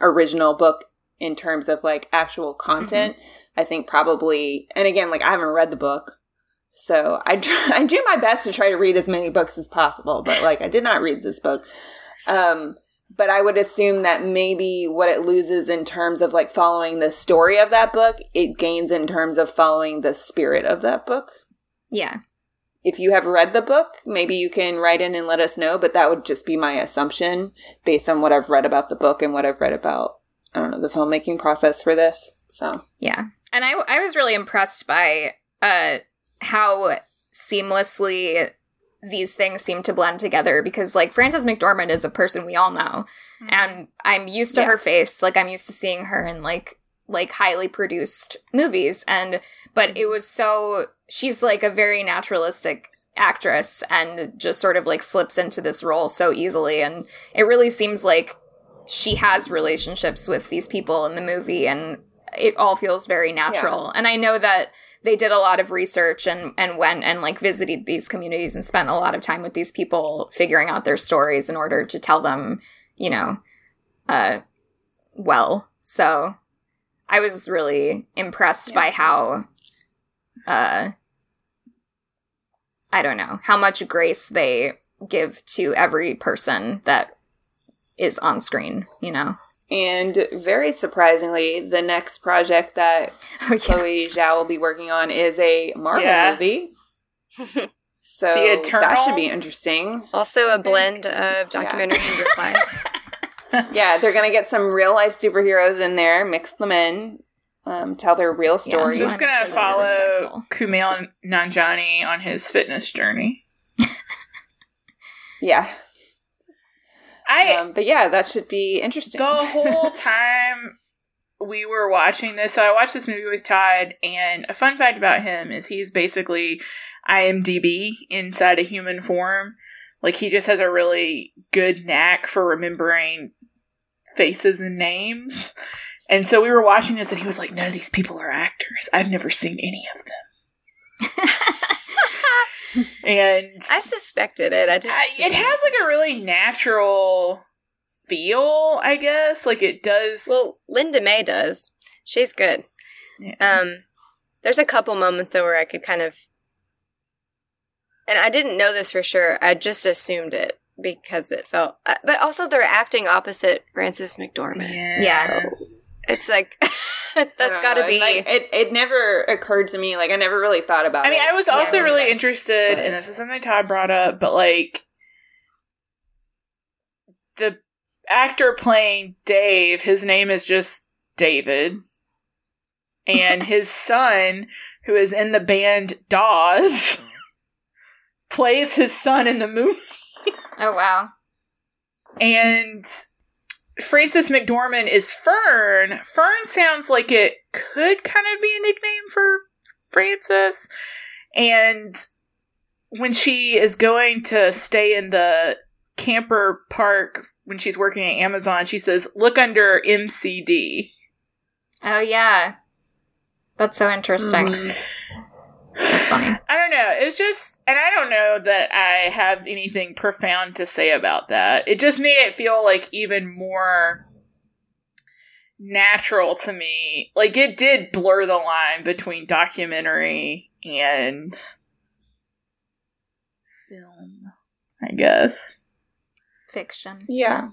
original book in terms of like actual content. I think probably, and again, like I haven't read the book, so I try, I do my best to try to read as many books as possible. But like I did not read this book. Um, but I would assume that maybe what it loses in terms of like following the story of that book, it gains in terms of following the spirit of that book yeah if you have read the book, maybe you can write in and let us know, but that would just be my assumption based on what I've read about the book and what I've read about, I don't know, the filmmaking process for this. So, Yeah. And I I was really impressed by uh how seamlessly these things seem to blend together because like Frances McDormand is a person we all know and I'm used to Yeah. her face like I'm used to seeing her in like like highly produced movies and but it was so she's like a very naturalistic actress and just sort of like slips into this role so easily and it really seems like she has relationships with these people in the movie and it all feels very natural. And i know that they did a lot of research and and went and like visited these communities and spent a lot of time with these people figuring out their stories in order to tell them you know uh well. So i was really impressed by how uh i don't know how much grace they give to every person that is on screen, you know. And very surprisingly, the next project that Oh, yeah. Chloe Zhao will be working on is a Marvel Yeah. movie. So The that should be interesting. Also, a blend of documentary and real life. Yeah, they're gonna get some real life superheroes in there, mix them in, um, tell their real Yeah, stories. Just Wanna make gonna sure follow they're. Kumail Nanjiani on his fitness journey. yeah, I um, but yeah, that should be interesting. the whole time we were watching this, so I watched this movie with Todd, and a fun fact about him is he's basically IMDb inside a human form. Like he just has a really good knack for remembering faces and names. And so we were watching this, and he was like, "None of these people are actors. I've never seen any of them." and I suspected it. I just I, it has like a really natural feel, I guess. Like it does. Well, Linda May does. She's good. Yeah. Um, there's a couple moments though where I could kind of, and I didn't know this for sure. I just assumed it because it felt, uh, but also they're acting opposite Frances McDormand. Yeah. It's like that's got to be. Like, it. It never occurred to me. Like I never really thought about. It. I mean, it. I was also Yeah, really yeah. interested, But- and this is something Todd brought up, but like the actor playing Dave, his name is just David. And his son, who is in the band Dawes, plays his son in the movie. Oh wow. And Frances McDormand is Fern. Fern sounds like it could kind of be a nickname for Frances. And when she is going to stay in the camper park when she's working at Amazon, she says, Look under MCD. Oh yeah. That's so interesting. Mm. That's funny. I don't know. It's just, and I don't know that I have anything profound to say about that. It just made it feel like even more natural to me. Like it did blur the line between documentary and film, I guess. Fiction. Yeah.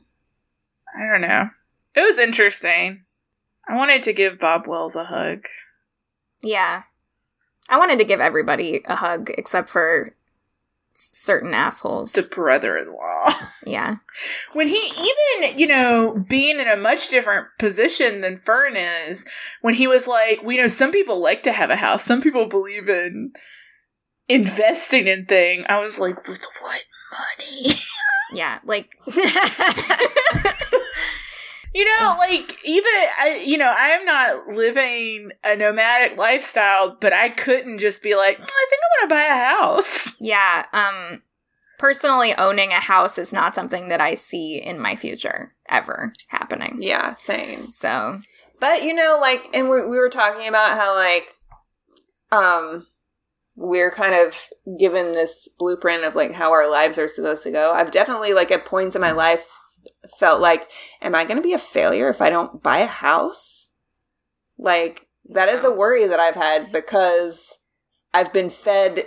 I don't know. It was interesting. I wanted to give Bob Wells a hug. Yeah. I wanted to give everybody a hug except for certain assholes. The brother in law. yeah. when he even you know being in a much different position than fern is when he was like we know some people like to have a house some people believe in investing in thing i was like with what money Yeah. Like you know like even I, you know i am not living a nomadic lifestyle but i couldn't just be like "Mm, i think i want to buy a house yeah, um personally owning a house is not something that I see in my future ever happening. Yeah. Same. So, But you know, like, and we, we were talking about how like, um, we're kind of given this blueprint of like how our lives are supposed to go. I've definitely like at points in my life felt like, am I going to be a failure if I don't buy a house? Like that is a worry that I've had because I've been fed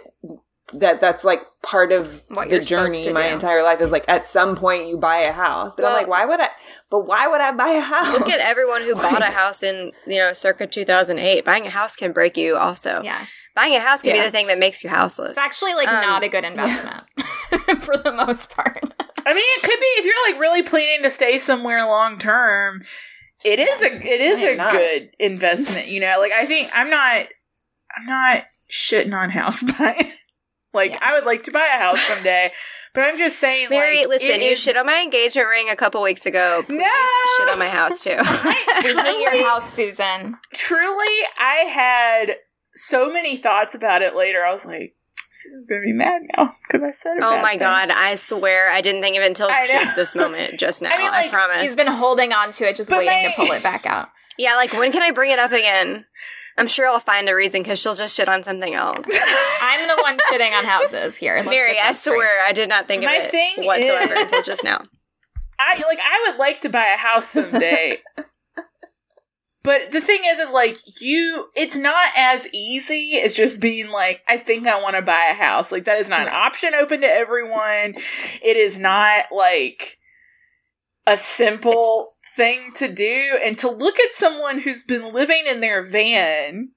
that that's like part of What the journey to my do. entire life is like at some point you buy a house. But I'm like, why would I? But why would I buy a house? Look at everyone who bought a house in, you know, circa 2008. Buying a house can break you also. yeah. Buying a house can Yeah. be the thing that makes you houseless. It's actually like Um, not a good investment for the most part. I mean, it could be if you're like really planning to stay somewhere long term. It is a it is a not? good investment, you know. Like I think I'm not I'm not shitting on house buying. like Yeah. I would like to buy a house someday, but I'm just saying. Mary, like, listen, it you is- shit on my engagement ring a couple weeks ago. Please No! shit on my house too. we hate your house, Susan. Truly, I had so many thoughts about it later. I was like, Susan's gonna be mad now because I said. a oh bad my thing. god, I swear I didn't think of it until just this moment, just now. I, I mean, like, promise. She's been holding on to it, just But waiting my- to pull it back out. yeah, like when can I bring it up again? I'm sure I'll find a reason because she'll just shit on something else. I'm the one shitting on houses here. Let's Mary, I this straight. swear I did not think My of it thing whatsoever is- until just now. I like I would like to buy a house someday. But the thing is, is like you, it's not as easy as just being like, I think I want to buy a house. Like that is not an option open to everyone. It is not like a simple thing to do. And to look at someone who's been living in their van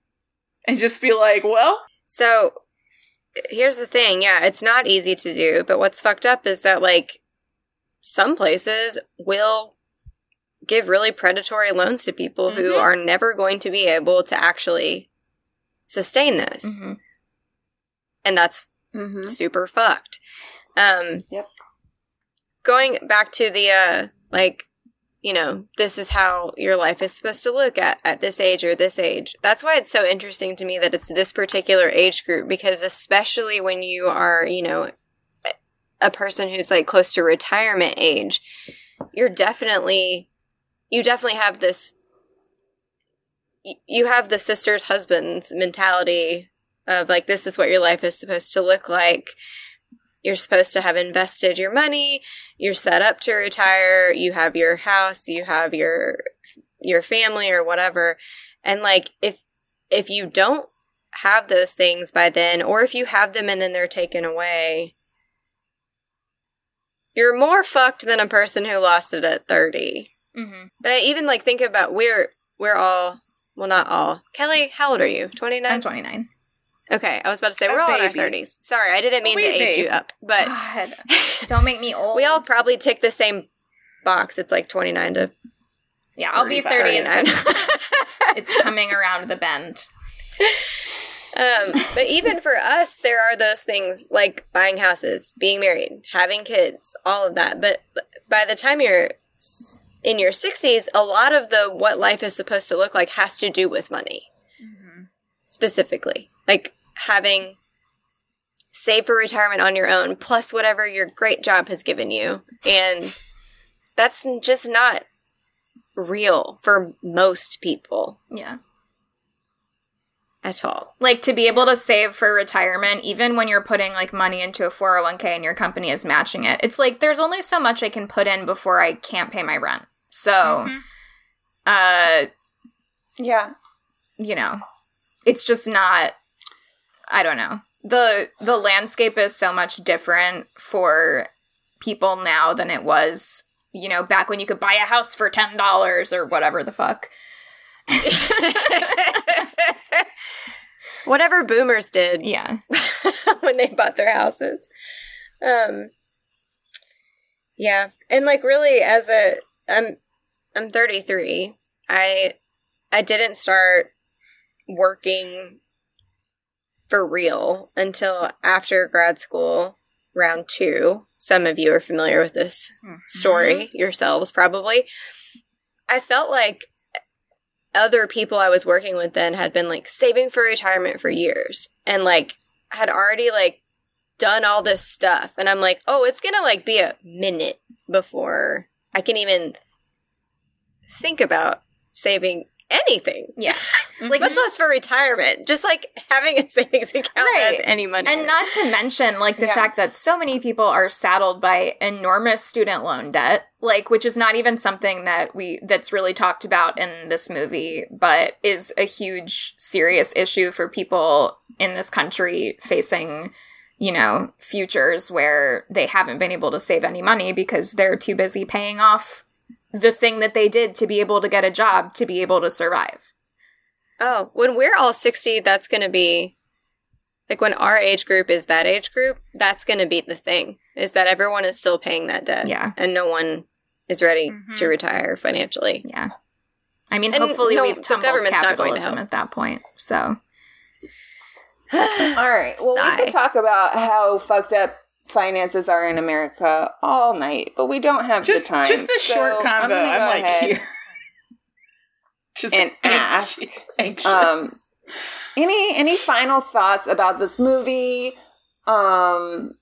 and just be like, well, So here's the thing. Yeah, it's not easy to do, but what's fucked up is that like some places will give really predatory loans to people who Mhm. are never going to be able to actually sustain this. Mhm. And that's Mm-hmm. super fucked. Um Yep. Going back to the uh like you know, this is how your life is supposed to look at at this age or this age. That's why it's so interesting to me that it's this particular age group because especially when you are, you know, a person who's like close to retirement age, you're definitely you definitely have this you have the sister's husband's mentality of like this is what your life is supposed to look like. You're supposed to have invested your money. You're set up to retire. You have your house. You have your your family or whatever. And like if if you don't have those things by then or if you have them and then they're taken away you're more fucked than a person who lost it at 30 Mm-hmm. but I even like think about we're we're all well not all. Kelly, how old are you? Twenty I'm 29. Okay, I was about to say A we're all in our thirties. Sorry, I didn't mean to wee age you up, but God, don't make me old. we all probably tick the same box. It's like twenty nine to yeah, I'll be 30 in 39. It's, it's coming around the bend. um, but even for us, there are those things like buying houses, being married, having kids, all of that. But by the time you're s- in your 60s, a lot of the what life is supposed to look like has to do with money. Mm-hmm. Specifically, like having save for retirement on your own, plus whatever your great job has given you. And that's just not real for most people Yeah. at all. Like to be able to save for retirement, even when you're putting like money into a 401k and your company is matching it, it's like there's only so much I can put in before I can't pay my rent. So, uh, Yeah. you know, it's just not I don't know. The the landscape is so much different for people now than it was, you know, back when you could buy a house for $10 or whatever the fuck. Whatever boomers did Yeah. when they bought their houses. Um Yeah. And like really as a I'm I'm 33. I I didn't start working for real until after grad school round 2. Some of you are familiar with this mm-hmm. story yourselves probably. I felt like other people I was working with then had been like saving for retirement for years and like had already like done all this stuff and I'm like, "Oh, it's going to like be a minute before I can even think about saving anything." Yeah. Like mm-hmm. much less for retirement. Just like having a savings account Right. has any money. And not to mention like the Yeah. fact that so many people are saddled by enormous student loan debt, like which is not even something that we that's really talked about in this movie, but is a huge serious issue for people in this country facing you know, futures where they haven't been able to save any money because they're too busy paying off the thing that they did to be able to get a job to be able to survive. Oh, when we're all 60, that's going to be like when our age group is that age group, that's going to be the thing is that everyone is still paying that debt. Yeah. And no one is ready Mhm. to retire financially. Yeah. I mean, And hopefully no, we've the tumbled government's not going to capitalism help. at that point. So, All right. Well, we Sigh. could talk about how fucked up finances are in America all night, but we don't have Just, the time. just the So short I'm convo. I'm, like ahead here. Just and ask, anxious. um, any any final thoughts about this movie um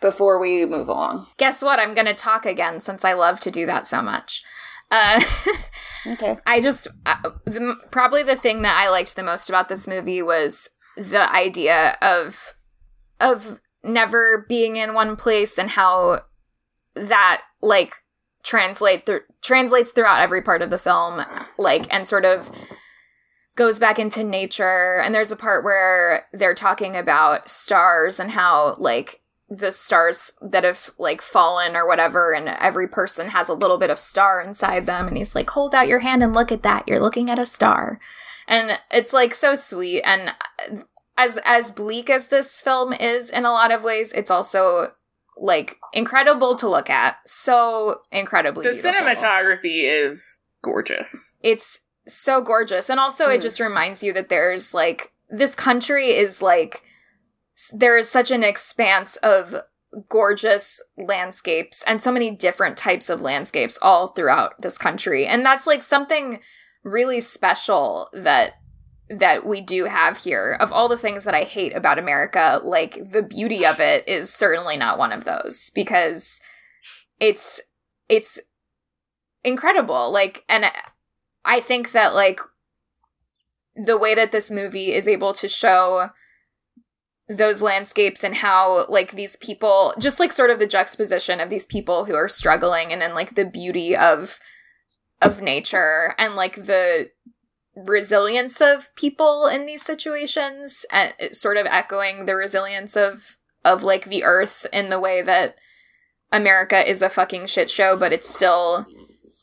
before we move along. guess what? I'm going to talk again since I love to do that so much. Uh, Okay. I just uh, the, probably the thing that I liked the most about this movie was the idea of of never being in one place and how that like translate th- translates throughout every part of the film like and sort of goes back into nature. And there's a part where they're talking about stars and how like the stars that have like fallen or whatever and every person has a little bit of star inside them. And he's like hold out your hand and look at that. You're looking at a star. And it's like so sweet. And as as bleak as this film is in a lot of ways it's also like incredible to look at so incredibly The beautiful. cinematography is gorgeous. it's so gorgeous and also it hmm. just reminds you that there's like this country is like there is such an expanse of gorgeous landscapes and so many different types of landscapes all throughout this country and that's like something really special that that we do have here of all the things that i hate about america like the beauty of it is certainly not one of those because it's it's incredible. Like and i think that like the way that this movie is able to show those landscapes and how like these people just like sort of the juxtaposition of these people who are struggling and then like the beauty of of nature and like the resilience of people in these situations and sort of echoing the resilience of of like the earth in the way that America is a fucking shit show but it's still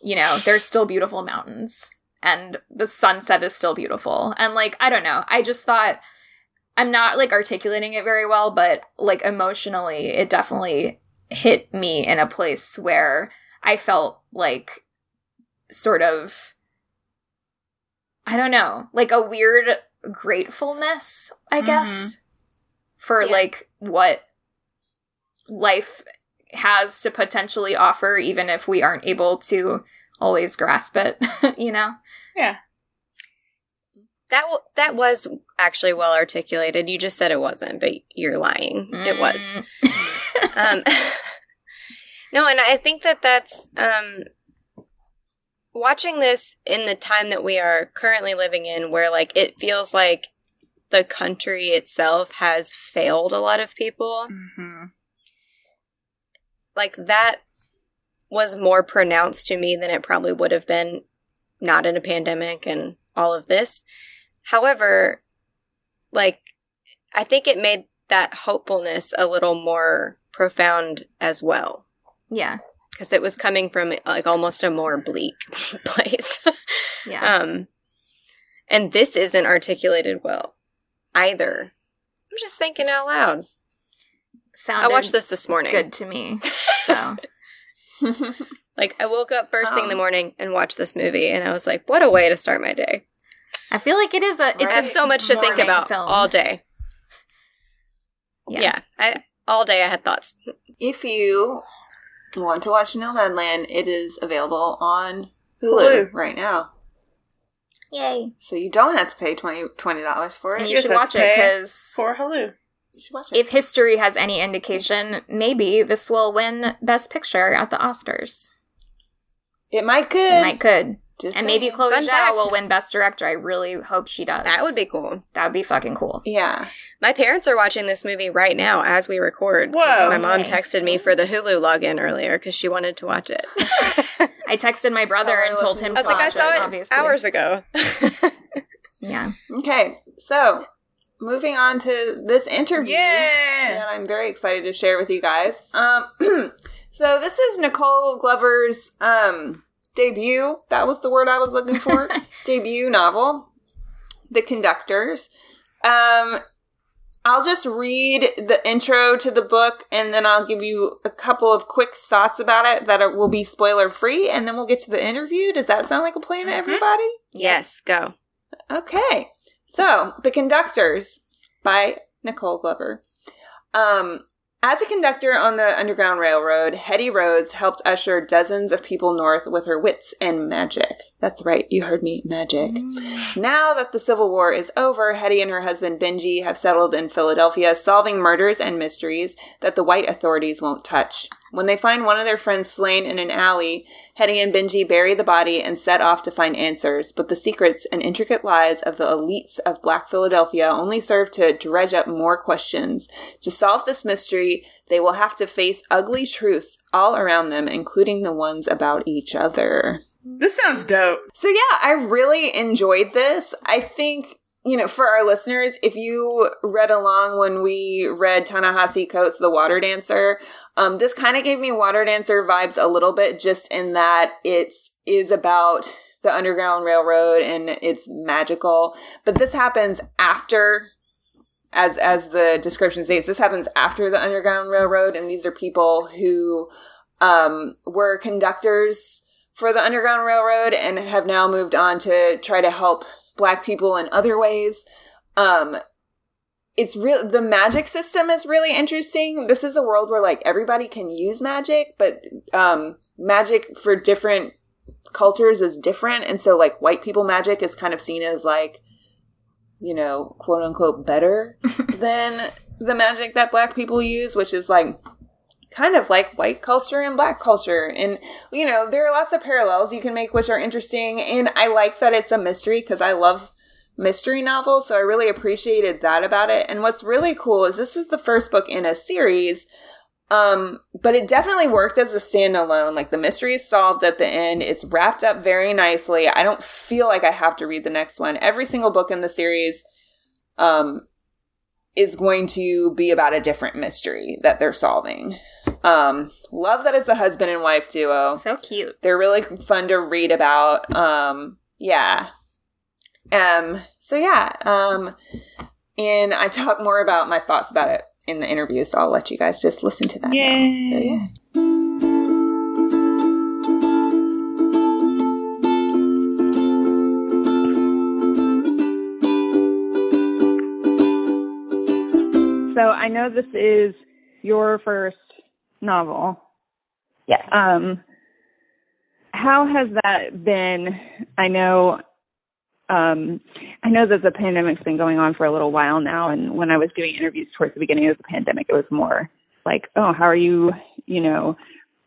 you know there's still beautiful mountains and the sunset is still beautiful. And like I don't know. I just thought I'm not like articulating it very well but like emotionally it definitely hit me in a place where I felt like sort of I don't know, like a weird gratefulness, I guess, for like what life has to potentially offer, even if we aren't able to always grasp it, you know? Yeah. That w- that was actually well articulated. You just said it wasn't, but you're lying. It was. um, no, and I think that that's um, watching this in the time that we are currently living in, where like it feels like the country itself has failed a lot of people. Mm-hmm. Like that was more pronounced to me than it probably would have been not in a pandemic and all of this. However, like I think it made that hopefulness a little more profound as well Yeah. Because it was coming from like almost a more bleak place. Yeah. um and this isn't articulated well either. I'm just thinking out loud. Sounded I watched this this morning. good to me. So, Like I woke up first thing in the Um, morning and watched this movie and I was like, what a way to start my day. I feel like it is a it's I have a so much to think about film. all day. Yeah. Yeah. I all day I had thoughts. If you want to watch Nomadland, it is available on Hulu, Hulu. right now. Yay. So you don't have to pay 20 dollars for it. And you Yes, should watch it because For Hulu. You should watch it. if history has any indication, maybe this will win Best Picture at the Oscars. it might could. It might could. Just And maybe. Chloe Zhao fact. will win Best Director. I really hope she does. That would be cool. That would be fucking cool. Yeah. My parents are watching this movie right now as we record. Whoa. My mom texted me for the Hulu login earlier because she wanted to watch it. I texted my brother Oh, and told him I to was like, I saw it obviously. hours ago. Yeah. Okay. So moving on to this interview Yeah. that I'm very excited to share with you guys. Um, so this is Nicole Glover's um, debut. That was the word I was looking for. debut novel, The Conductors. Um, I'll just read the intro to the book and then I'll give you a couple of quick thoughts about it that are, will be spoiler free and then we'll get to the interview. Does that sound like a plan to everybody? yes, go. Okay. So, The Conductors by Nicole Glover. Um, as a conductor on the Underground Railroad, Hetty Rhodes helped usher dozens of people north with her wits and magic. That's right, you heard me, magic. Mm. Now that the Civil War is over, Hetty and her husband Benji have settled in Philadelphia, solving murders and mysteries that the white authorities won't touch. When they find one of their friends slain in an alley, Hetty and Benji bury the body and set off to find answers, but the secrets and intricate lies of the elites of Black Philadelphia only serve to dredge up more questions. To solve this mystery, they will have to face ugly truths all around them, including the ones about each other. This sounds dope. So yeah, I really enjoyed this. I think you know, for our listeners, if you read along when we read Ta-Nehisi Coates' The Water Dancer, um, this kind of gave me Water Dancer vibes a little bit, just in that it is about the Underground Railroad and it's magical. But this happens after, as as the description states, this happens after the Underground Railroad, and these are people who um, were conductors for the Underground Railroad and have now moved on to try to help black people in other ways. Um, it's real the magic system is really interesting. This is a world where like everybody can use magic, but um magic for different cultures is different. And so like white people magic is kind of seen as like, you know, quote unquote better than the magic that black people use, which is like kind of like white culture and black culture. And, you know, there are lots of parallels you can make which are interesting. And I like that it's a mystery because I love mystery novels. So I really appreciated that about it. And what's really cool is this is the first book in a series. Um, but it definitely worked as a standalone. Like the mystery is solved at the end. It's wrapped up very nicely. I don't feel like I have to read the next one. Every single book in the series um is going to be about a different mystery that they're solving. Um, love that it's a husband and wife duo. So cute. They're really fun to read about. Um, yeah. Um, so yeah. Um, and I talk more about my thoughts about it in the interview, so I'll let you guys just listen to that. Yay. Now. So, yeah. So I know this is your first novel. Yes. Um, how has that been? I know, um, I know that the pandemic's been going on for a little while now, and when I was doing interviews towards the beginning of the pandemic, it was more like, oh, how are you, you know,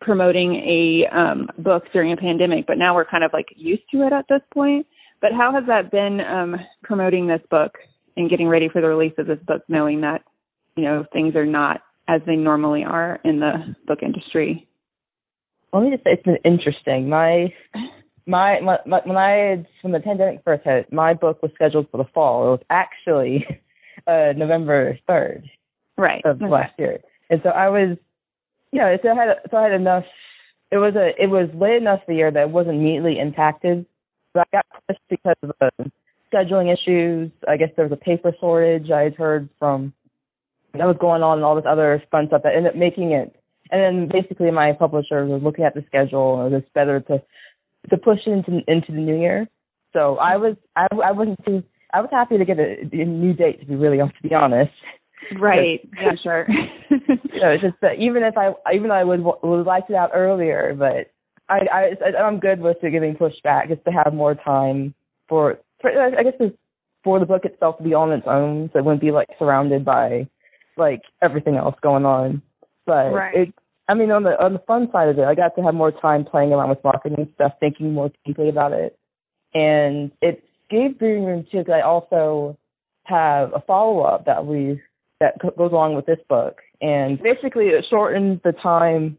promoting a um, book during a pandemic? But now we're kind of like used to it at this point. But how has that been um, promoting this book and getting ready for the release of this book, knowing that, you know, things are not as they normally are in the book industry? Let me just say it's been interesting. My my, my, my when I had, when the pandemic first hit, my book was scheduled for the fall. It was actually uh November third, right, of okay. last year. And so I was, you know, so I had so I had enough. It was a it was late enough the year that it wasn't immediately impacted, but I got pushed because of the scheduling issues. I guess there was a paper shortage. I had heard from that was going on and all this other fun stuff that ended up making it. And then basically my publisher was looking at the schedule and it was better to to push it into into the new year. So I was I I wasn't too I was happy to get a, a new date to be really to be honest. Right. yeah, sure. know, it's just that even if I even though I would would liked it out earlier, but I I I'm good with it getting pushed back just to have more time for, for I guess for the book itself to be on its own, so it wouldn't be like surrounded by like everything else going on. But right. it I mean on the on the fun side of it, I got to have more time playing around with marketing stuff, thinking more deeply about it. And it gave breathing room too because I also have a follow up that we that goes along with this book. And basically it shortened the time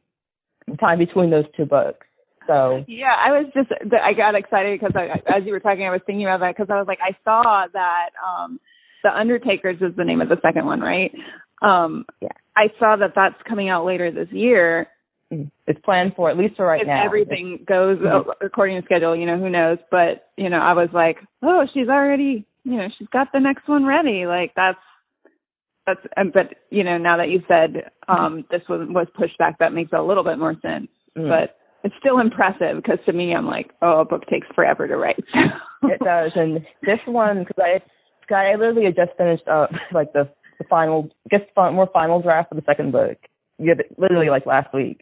the time between those two books. So yeah, I was just I got excited because as you were talking, I was thinking about that because I was like, I saw that um the Undertakers is the name of the second one, right? Um, yeah. I saw that that's coming out later this year. Mm. It's planned for at least for right if now. Everything goes mm-hmm. according to schedule. You know, who knows? But you know, I was like, oh, she's already, you know, she's got the next one ready. Like that's that's. But you know, now that you said um this was was pushed back, that makes a little bit more sense. Mm. But it's still impressive because to me, I'm like, oh, a book takes forever to write. it does, and this one because I, I literally had just finished up like the the final, guess, more final draft of the second book. Literally like last week,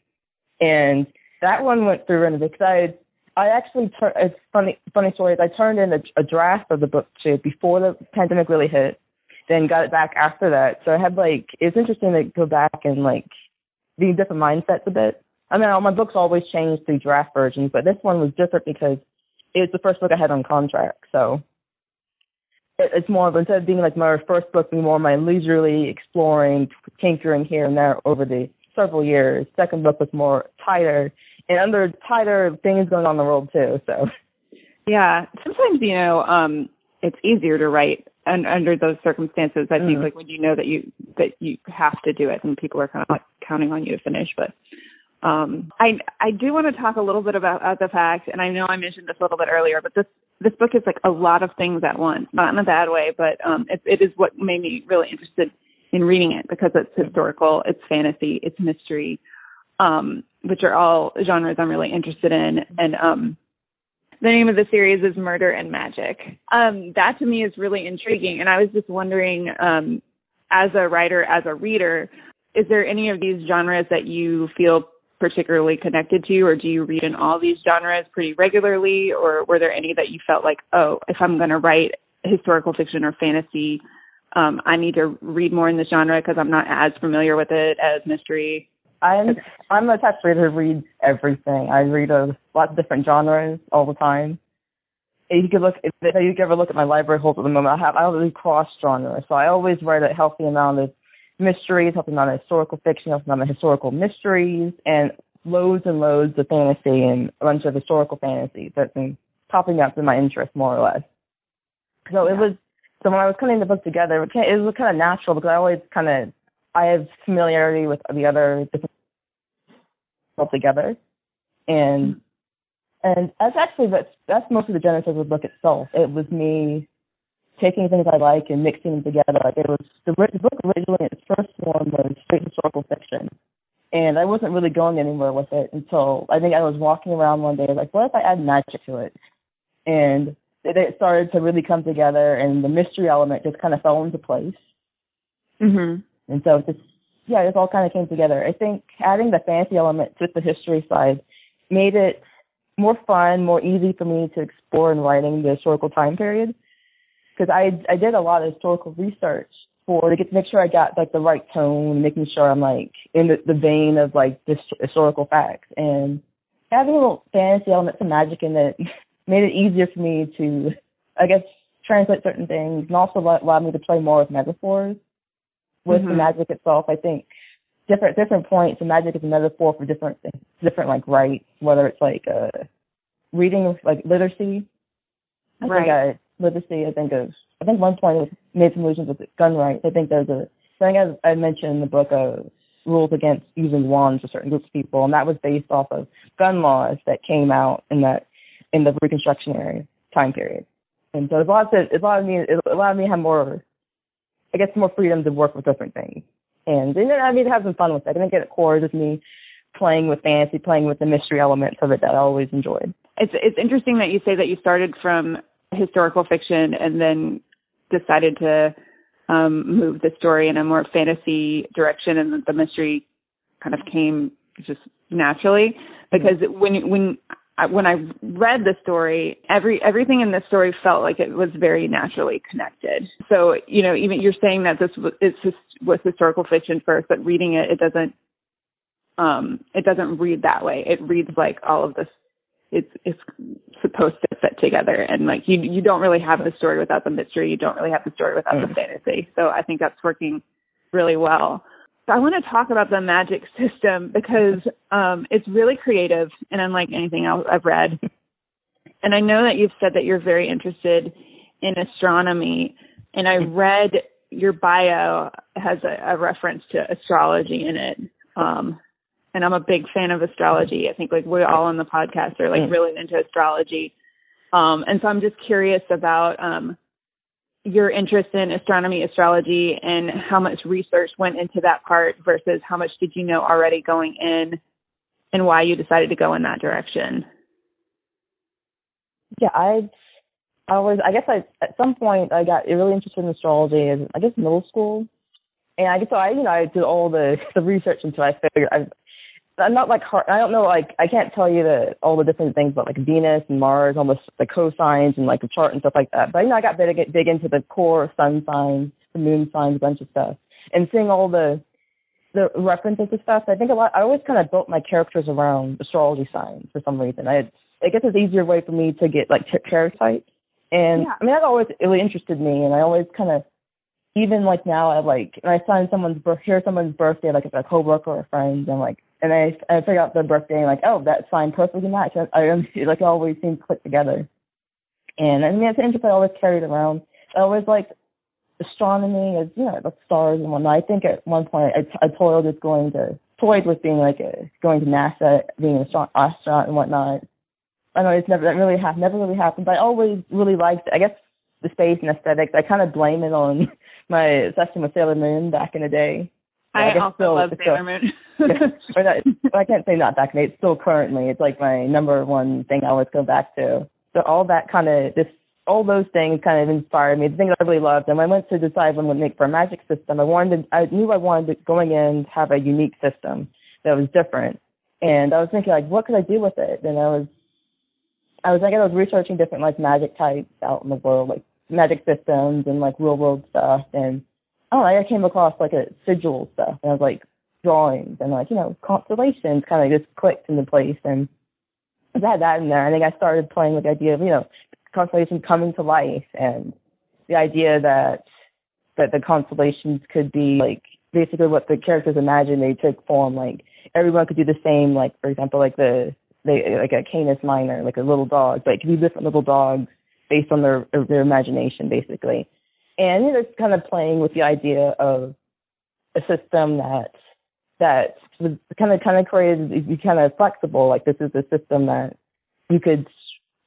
and that one went through and because I, I actually. It's funny, funny story. I turned in a, a draft of the book to before the pandemic really hit, then got it back after that. So I had like it's interesting to go back and like be different mindsets a bit I mean, all my books always change through draft versions, but this one was different because it was the first book I had on contract. So it's more of instead of being like my first book, being more my leisurely exploring, tinkering here and there over the several years. Second book was more tighter and under tighter things going on in the world too. So yeah, sometimes you know um it's easier to write and under those circumstances. I think Mhm. like when you know that you that you have to do it and people are kind of like counting on you to finish, but. Um, I I do want to talk a little bit about uh, the fact, and I know I mentioned this a little bit earlier, but this this book is like a lot of things at once, not in a bad way, but um, it, it is what made me really interested in reading it because it's historical, it's fantasy, it's mystery, um, which are all genres I'm really interested in, and um, the name of the series is Murder and Magic. Um, that to me is really intriguing, and I was just wondering, um, as a writer, as a reader, is there any of these genres that you feel particularly connected to, or do you read in all these genres pretty regularly, or were there any that you felt like, oh, if I'm going to write historical fiction or fantasy, um, I need to read more in this genre because I'm not as familiar with it as mystery? I'm I'm the type of reader who reads everything. I read a lot of different genres all the time. If you could look, if you could ever look at my library holds at the moment, I have I really cross genres, so I always write a healthy amount of mysteries, amount of historical fiction, healthy amount of historical mysteries, and loads and loads of fantasy and a bunch of historical fantasy that's been popping up in my interest more or less. So it was so when I was putting the book together, it it was kind of natural because I always kind of I have familiarity with the other different all together, and mm-hmm. and that's actually that's that's mostly the genesis of the book itself. It was me taking things I like and mixing them together. Like it was the, the book originally its first form was straight historical fiction, and I wasn't really going anywhere with it until I think I was walking around one day like, what if I add magic to it? And it, it started to really come together, and the mystery element just kind of fell into place. Mm-hmm. And so it just, yeah, it all kind of came together. I think adding the fantasy element to the history side made it more fun, more easy for me to explore in writing the historical time period. Because I I did a lot of historical research for to get to make sure I got like the right tone, making sure I'm like in the, the vein of like this historical facts, and having a little fantasy elements of magic in it made it easier for me to, I guess, translate certain things, and also allow allowed me to play more with metaphors with the Mhm. magic itself. I think different different points, the magic is a metaphor for different things, different like rights, whether it's like uh reading like literacy. I think Right. I literacy. I think of I think one point was made some allusions with gun rights. I think there's a thing I, I mentioned in the book of rules against using wands for certain groups of people, and that was based off of gun laws that came out in that in the Reconstruction era time period. And so it allowed, to, it allowed me it allowed me to have more, I guess, more freedom to work with different things. And know, I mean, to have some fun with it. I think at core just me playing with fantasy, playing with the mystery elements of it that I always enjoyed. It's it's interesting that you say that you started from historical fiction and then decided to um, move the story in a more fantasy direction, and the mystery kind of came just naturally. Because when when I- when I read the story, every everything in this story felt like it was very naturally connected. So you know, even you're saying that this was it's just, was historical fiction first, but reading it, it doesn't um it doesn't read that way. It reads like all of this it's it's supposed to fit together. And like you you don't really have the story without the mystery. You don't really have the story without the fantasy. So i think that's working really well. So i want to talk about the magic system because um it's really creative and unlike anything else i've read. And i know that you've said that you're very interested in astronomy. And i read your bio has a, a reference to astrology in it. Um and I'm a big fan of astrology. I think like we're all on the podcast are like really into astrology. Um, and so I'm just curious about um, your interest in astronomy, astrology, and how much research went into that part versus how much did you know already going in, and why you decided to go in that direction. Yeah, I I was I guess I at some point I got really interested in astrology in I guess middle school. And I guess so I you know I did all the the research until I figured I I'm not like hard, I don't know like I can't tell you the all the different things about like Venus and Mars, all the the cosines and like the chart and stuff like that. But you know I got big big into the core sun signs, the moon signs, a bunch of stuff, and seeing all the the references to stuff. I think a lot. I always kind of built my characters around astrology signs for some reason. I I guess it's easier way for me to get like character types. And Yeah. I mean, that always it really interested me, and I always kind of, even like now, I like when I sign someone's birth, hear someone's birthday, like if a coworker or a friend, I'm like, and I I figure out their birthday, and like, oh, that sign perfectly match. I, I like always seems to click together. And I mean, it's an interest I always carried around. I always liked astronomy, as you know, like stars and whatnot. I think at one point I, I toiled with going to toyed with being like a, going to NASA, being an astro- astronaut and whatnot. I know it's never that really happened, never really happened, but I always really liked, I guess, the space and aesthetics. I kind of blame it on my obsession with Sailor Moon back in the day. I, guess also still- love Sailor still- Moon. or not, I can't say not back in the day. It's still currently. It's like my number one thing I always go back to. So all that kind of this, all those things kind of inspired me. The things I really loved. And when I went to decide going to make for a magic system, I wanted, I knew I wanted to, going in to have a unique system that was different. And I was thinking like, what could I do with it? And I was, I was like, I was researching different like magic types out in the world, like magic systems and like real world stuff. And Oh, I I came across like a sigil stuff, and I was like drawings and like you know constellations kind of just clicked into place, and I had that in there. I think I started playing with the idea of you know constellations coming to life, and the idea that that the constellations could be like basically what the characters imagine they took form. Like everyone could do the same. Like for example, like the they like a Canis minor, like a little dog, but it could be different little dogs based on their their imagination, basically. And it's kind of playing with the idea of a system that that was kind of kind of created be kind of flexible. Like this is a system that you could.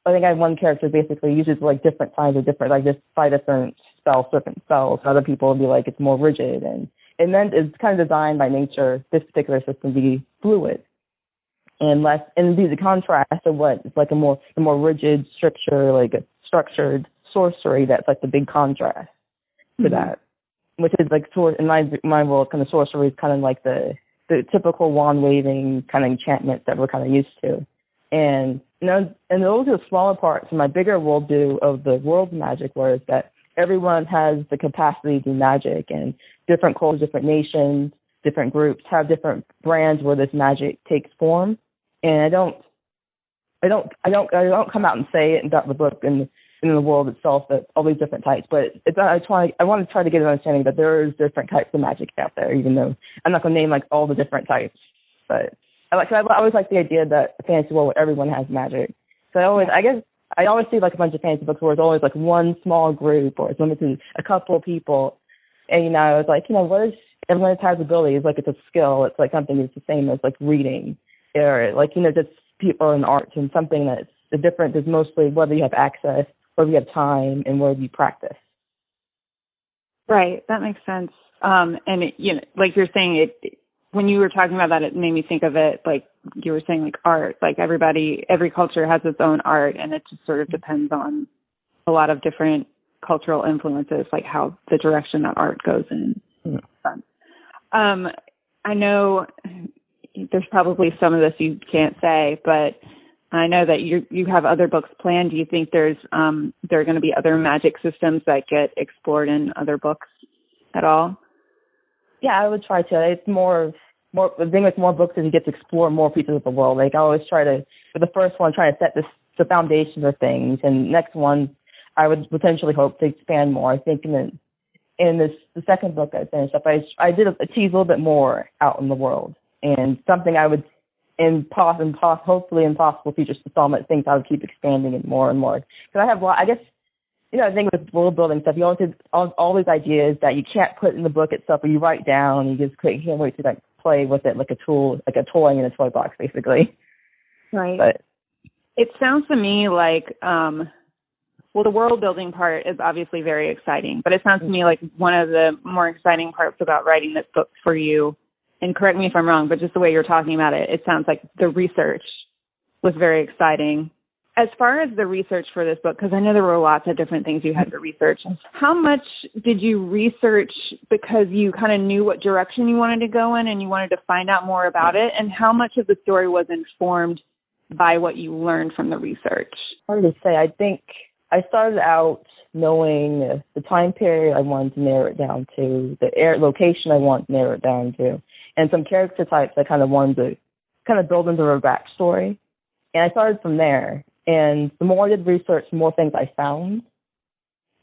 I think I have one character basically uses like different kinds of different like just five different spells, different spells. Other people will be like it's more rigid and and then it's kind of designed by nature this particular system to be fluid and less and be the contrast of what it's like a more a more rigid structure like a structured sorcery that's like the big contrast to mm-hmm. that which is like sor in my my world kind of sorcery is kind of like the the typical wand waving kind of enchantments that we're kind of used to. And you know and those are smaller parts. And my bigger world do of the world magic where it's that everyone has the capacity to do magic and different cultures different nations different groups have different brands where this magic takes form. And I don't, I don't, I don't, I don't come out and say it in the book and in the world itself that all these different types. But it's, I try, I want to try to get an understanding that there is different types of magic out there, even though I'm not going to name like all the different types. But I like, I always like the idea that fantasy world where everyone has magic. So I always, I guess, I always see like a bunch of fantasy books where it's always like one small group or it's limited to a couple of people. And you know, I was like, you know, what is everyone has abilities? Like it's a skill. It's like something that's the same as like reading or like you know just people in art and something that's the difference is mostly whether you have access whether you have time and whether you practice Right, that makes sense. Um, and it, you know, like you're saying, it when you were talking about that, it made me think of it like you were saying, like art. Like everybody, every culture has its own art, and it just sort of depends on a lot of different cultural influences, like how the direction that art goes in. Um, I know there's probably some of this you can't say, but I know that you you have other books planned. Do you think there's um there are going to be other magic systems that get explored in other books at all? yeah i would try to. It's more more the thing with more books is you get to explore more pieces of the world. Like i always try to for the first one try to set this the foundation of things. And next one i would potentially hope to expand more. I think in the in this the second book i finished up i i did a tease a little bit more out in the world. And something I would in pos and pos hopefully in possible future installment things I would keep expanding it more and more. Because I have a lot, I guess you know, the thing with world building stuff, you always have all, all these ideas that you can't put in the book itself, or you write down. And you just can't can't wait to like play with it like a tool, like a toy in a toy box, basically. Right. But It sounds to me like, um, well, the world building part is obviously very exciting, but it sounds to me like one of the more exciting parts about writing this book for you, and correct me if I'm wrong, but just the way you're talking about it, it sounds like the research was very exciting. As far as the research for this book, because I know there were lots of different things you had to research, how much did you research because you kind of knew what direction you wanted to go in and you wanted to find out more about it? And how much of the story was informed by what you learned from the research? hard to say. I think I started out knowing the time period I wanted to narrow it down to, the air location I wanted to narrow it down to, and some character types I kind of wanted to kind of build into their backstory. And I started from there. And the more I did research, the more things I found.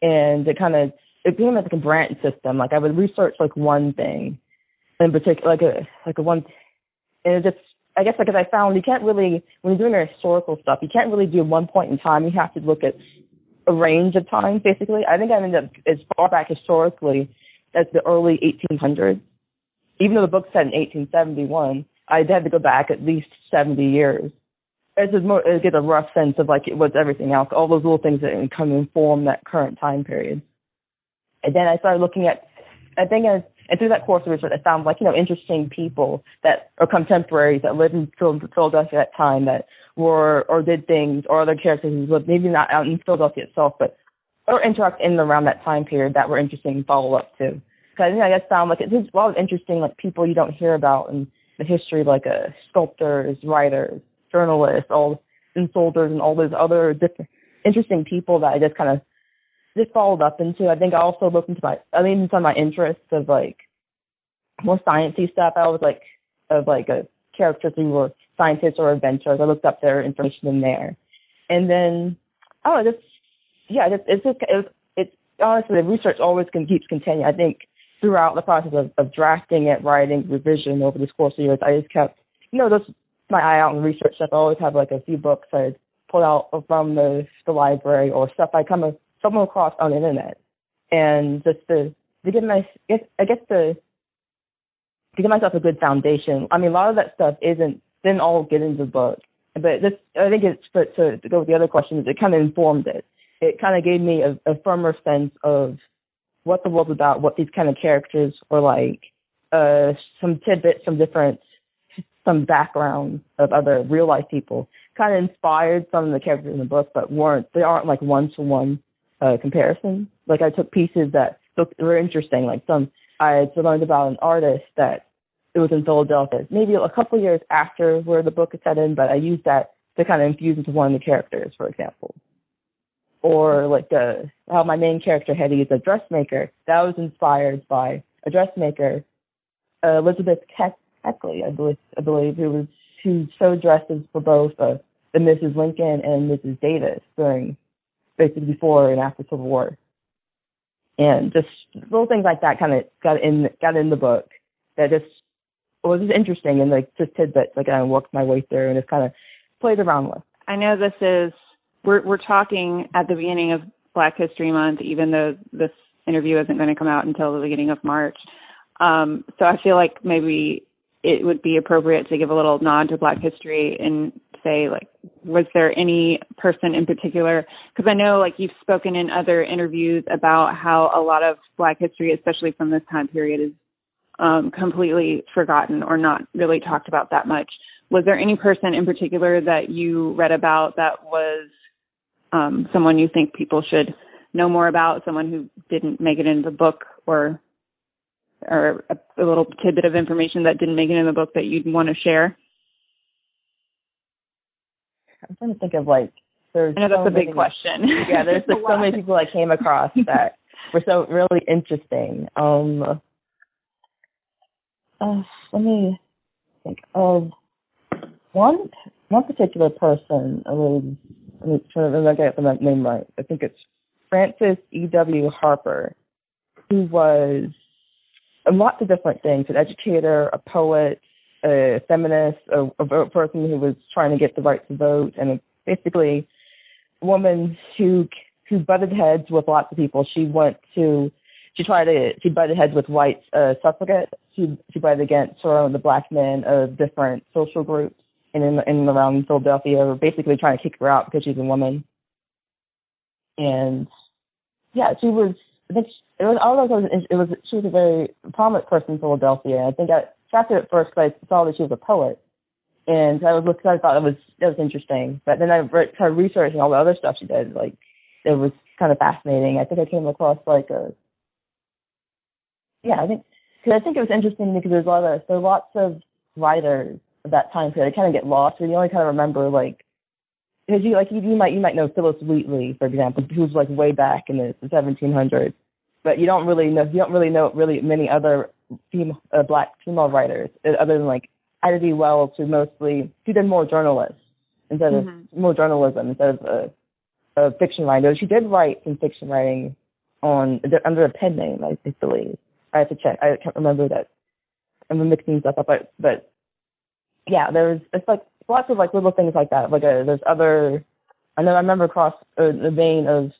And it kind of it became like a branch system. Like I would research like one thing in particular, like a like a one, and it just I guess because I found you can't really when you're doing historical stuff, you can't really do one point in time. You have to look at a range of time, basically. I think I ended up as far back historically as the early 1800s. Even though the book said in 1871, I had to go back at least 70 years. It's just more, to get a rough sense of like what's everything else, all those little things that come and form that current time period. And then I started looking at, I think I, and through that course of research, I found like, you know, interesting people that are contemporaries that lived in Philadelphia at that time that were, or did things, or other characters who lived maybe not out in Philadelphia itself, but, or interact in and around that time period that were interesting to follow up to. Cause I think I just found like there's a lot of interesting like people you don't hear about in the history, like uh, sculptors, writers, journalists, all and soldiers and all those other different interesting people that I just kind of just followed up into. I think I also looked into my, I mean, into my interests of like more sciencey stuff. I was like, of like a characters who were scientists or adventurers. I looked up their information in there. And then, oh, just, yeah, just, it's just, it's, it's honestly, the research always can, keeps continuing. I think throughout the process of, of drafting it, writing, revision over this course of years, I just kept, you know, just my eye out and research stuff. I always have like a few books I pull out from the, the library or stuff I come stumble across on the internet, and just to to give my I guess to to give myself a good foundation. I mean, a lot of that stuff isn't didn't all get into the book, but this I think it's but to, to go with the other questions, it kind of informed it. It kind of gave me a, a firmer sense of what the world's about, what these kind of characters were like, uh, some tidbits, some different, some background of other real life people. Kind of inspired some of the characters in the book, but weren't they aren't like one to one uh, comparison. Like I took pieces that looked were interesting. Like some I learned about an artist that it was in Philadelphia, maybe a couple years after where the book is set in, but I used that to kind of infuse into one of the characters, for example. Or like the how my main character Hetty is a dressmaker. That was inspired by a dressmaker, uh, Elizabeth Keckley, I believe, I believe, who was who sewed dresses for both uh, the Mrs. Lincoln and Mrs. Davis during basically before and after Civil War. And just little things like that kind of got in got in the book that just was just interesting and like just tidbits like I worked my way through and just kind of played around with. I know this is we're we're talking at the beginning of Black History Month, even though this interview isn't going to come out until the beginning of March. Um, so I feel like maybe it would be appropriate to give a little nod to Black history and say like was there any person in particular because i know like you've spoken in other interviews about how a lot of black history especially from this time period is um completely forgotten or not really talked about that much was there any person in particular that you read about that was um someone you think people should know more about someone who didn't make it into the book or or a, a little tidbit of information that didn't make it in the book that you'd want to share I'm trying to think of like there's I know that's so a big many, question. yeah, there's like so many people I came across that were so really interesting. Um uh, let me think of one one particular person. I was let me try to remember the name right. I think it's Frances E. W. Harper, who was lots of different things, an educator, a poet, a feminist, a, a person who was trying to get the right to vote, and basically a woman who who butted heads with lots of people. She went to she tried to she butted heads with white uh, suffragettes. She she butted against her own the black men of different social groups in in, in and around Philadelphia, were basically trying to kick her out because she's a woman. And yeah, she was. I think she, it was. i don't All those was, it was. She was a very prominent person in Philadelphia. I think I attracted at first because I saw that she was a poet, and I was looking. I thought it was that was interesting. But then I re- started researching all the other stuff she did. Like it was kind of fascinating. I think I came across like a yeah. I think because I think it was interesting because there's a lot of there are lots of writers that time period. They kind of get lost, or you only kind of remember like because you like you, you might you might know Phillis Wheatley, for example, who's like way back in the 1700s, but you don't really know you don't really know really many other female, uh, black female writers, uh, other than like Ida B. Wells, who mostly she did more journalists instead of Mhm. more journalism instead of uh, uh, fiction writing. She did write some fiction writing on under a pen name, I believe. I have to check. I can't remember that. I'm mixing stuff up, but but yeah, there's it's like lots of like little things like that. Like uh there's other. I know I remember across uh, the vein of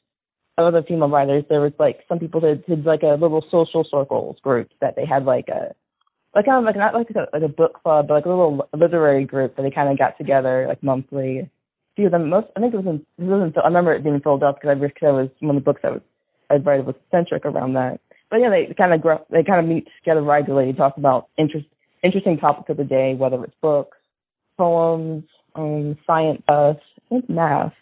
other female writers, there was like some people that did like a little social circles group that they had like a like kind of like not like a, like a book club, but like a little literary group that they kind of got together like monthly. A few of them, most I think it was in, it was I remember it being filled up because I because that was one of the books that was I read was centric around that. But yeah, they kind of grow, they kind of meet together regularly, and talk about interest interesting topics of the day, whether it's books, poems, um, science, uh, math.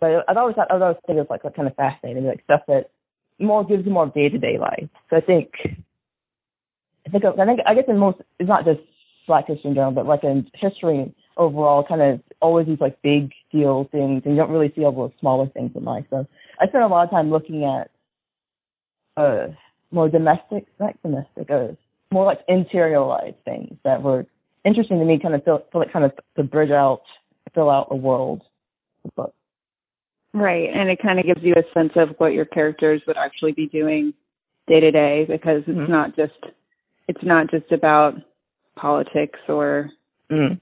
But I've always thought, I've always think it's like kind of fascinating, like stuff that more gives you more day to day life. So I think, I think, I think, I guess in most, it's not just Black history in general, but like in history overall, kind of always these like big deal things, and you don't really see all the smaller things in life. So I spent a lot of time looking at uh more domestic, not domestic, uh, more like interiorized things that were interesting to me. Kind of feel, feel like kind of to bridge out, fill out a world. But Right, and it kind of gives you a sense of what your characters would actually be doing day to day because it's Mhm. not just it's not just about politics or Mm.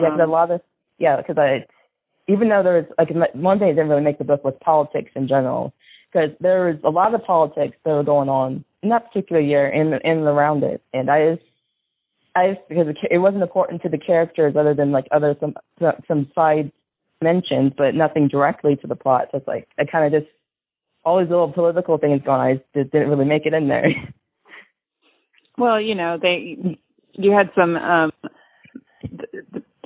Yeah, 'cause a Um, lot of yeah, because I even though there was like one thing that didn't really make the book was politics in general, because there was a lot of politics that were going on in that particular year in in and around it, and I just I just because it, it wasn't important to the characters other than like other some some side mentions, but nothing directly to the plot. So it's like I kind of just all these little political things going. on, I just didn't really make it in there. well, you know, they you had some um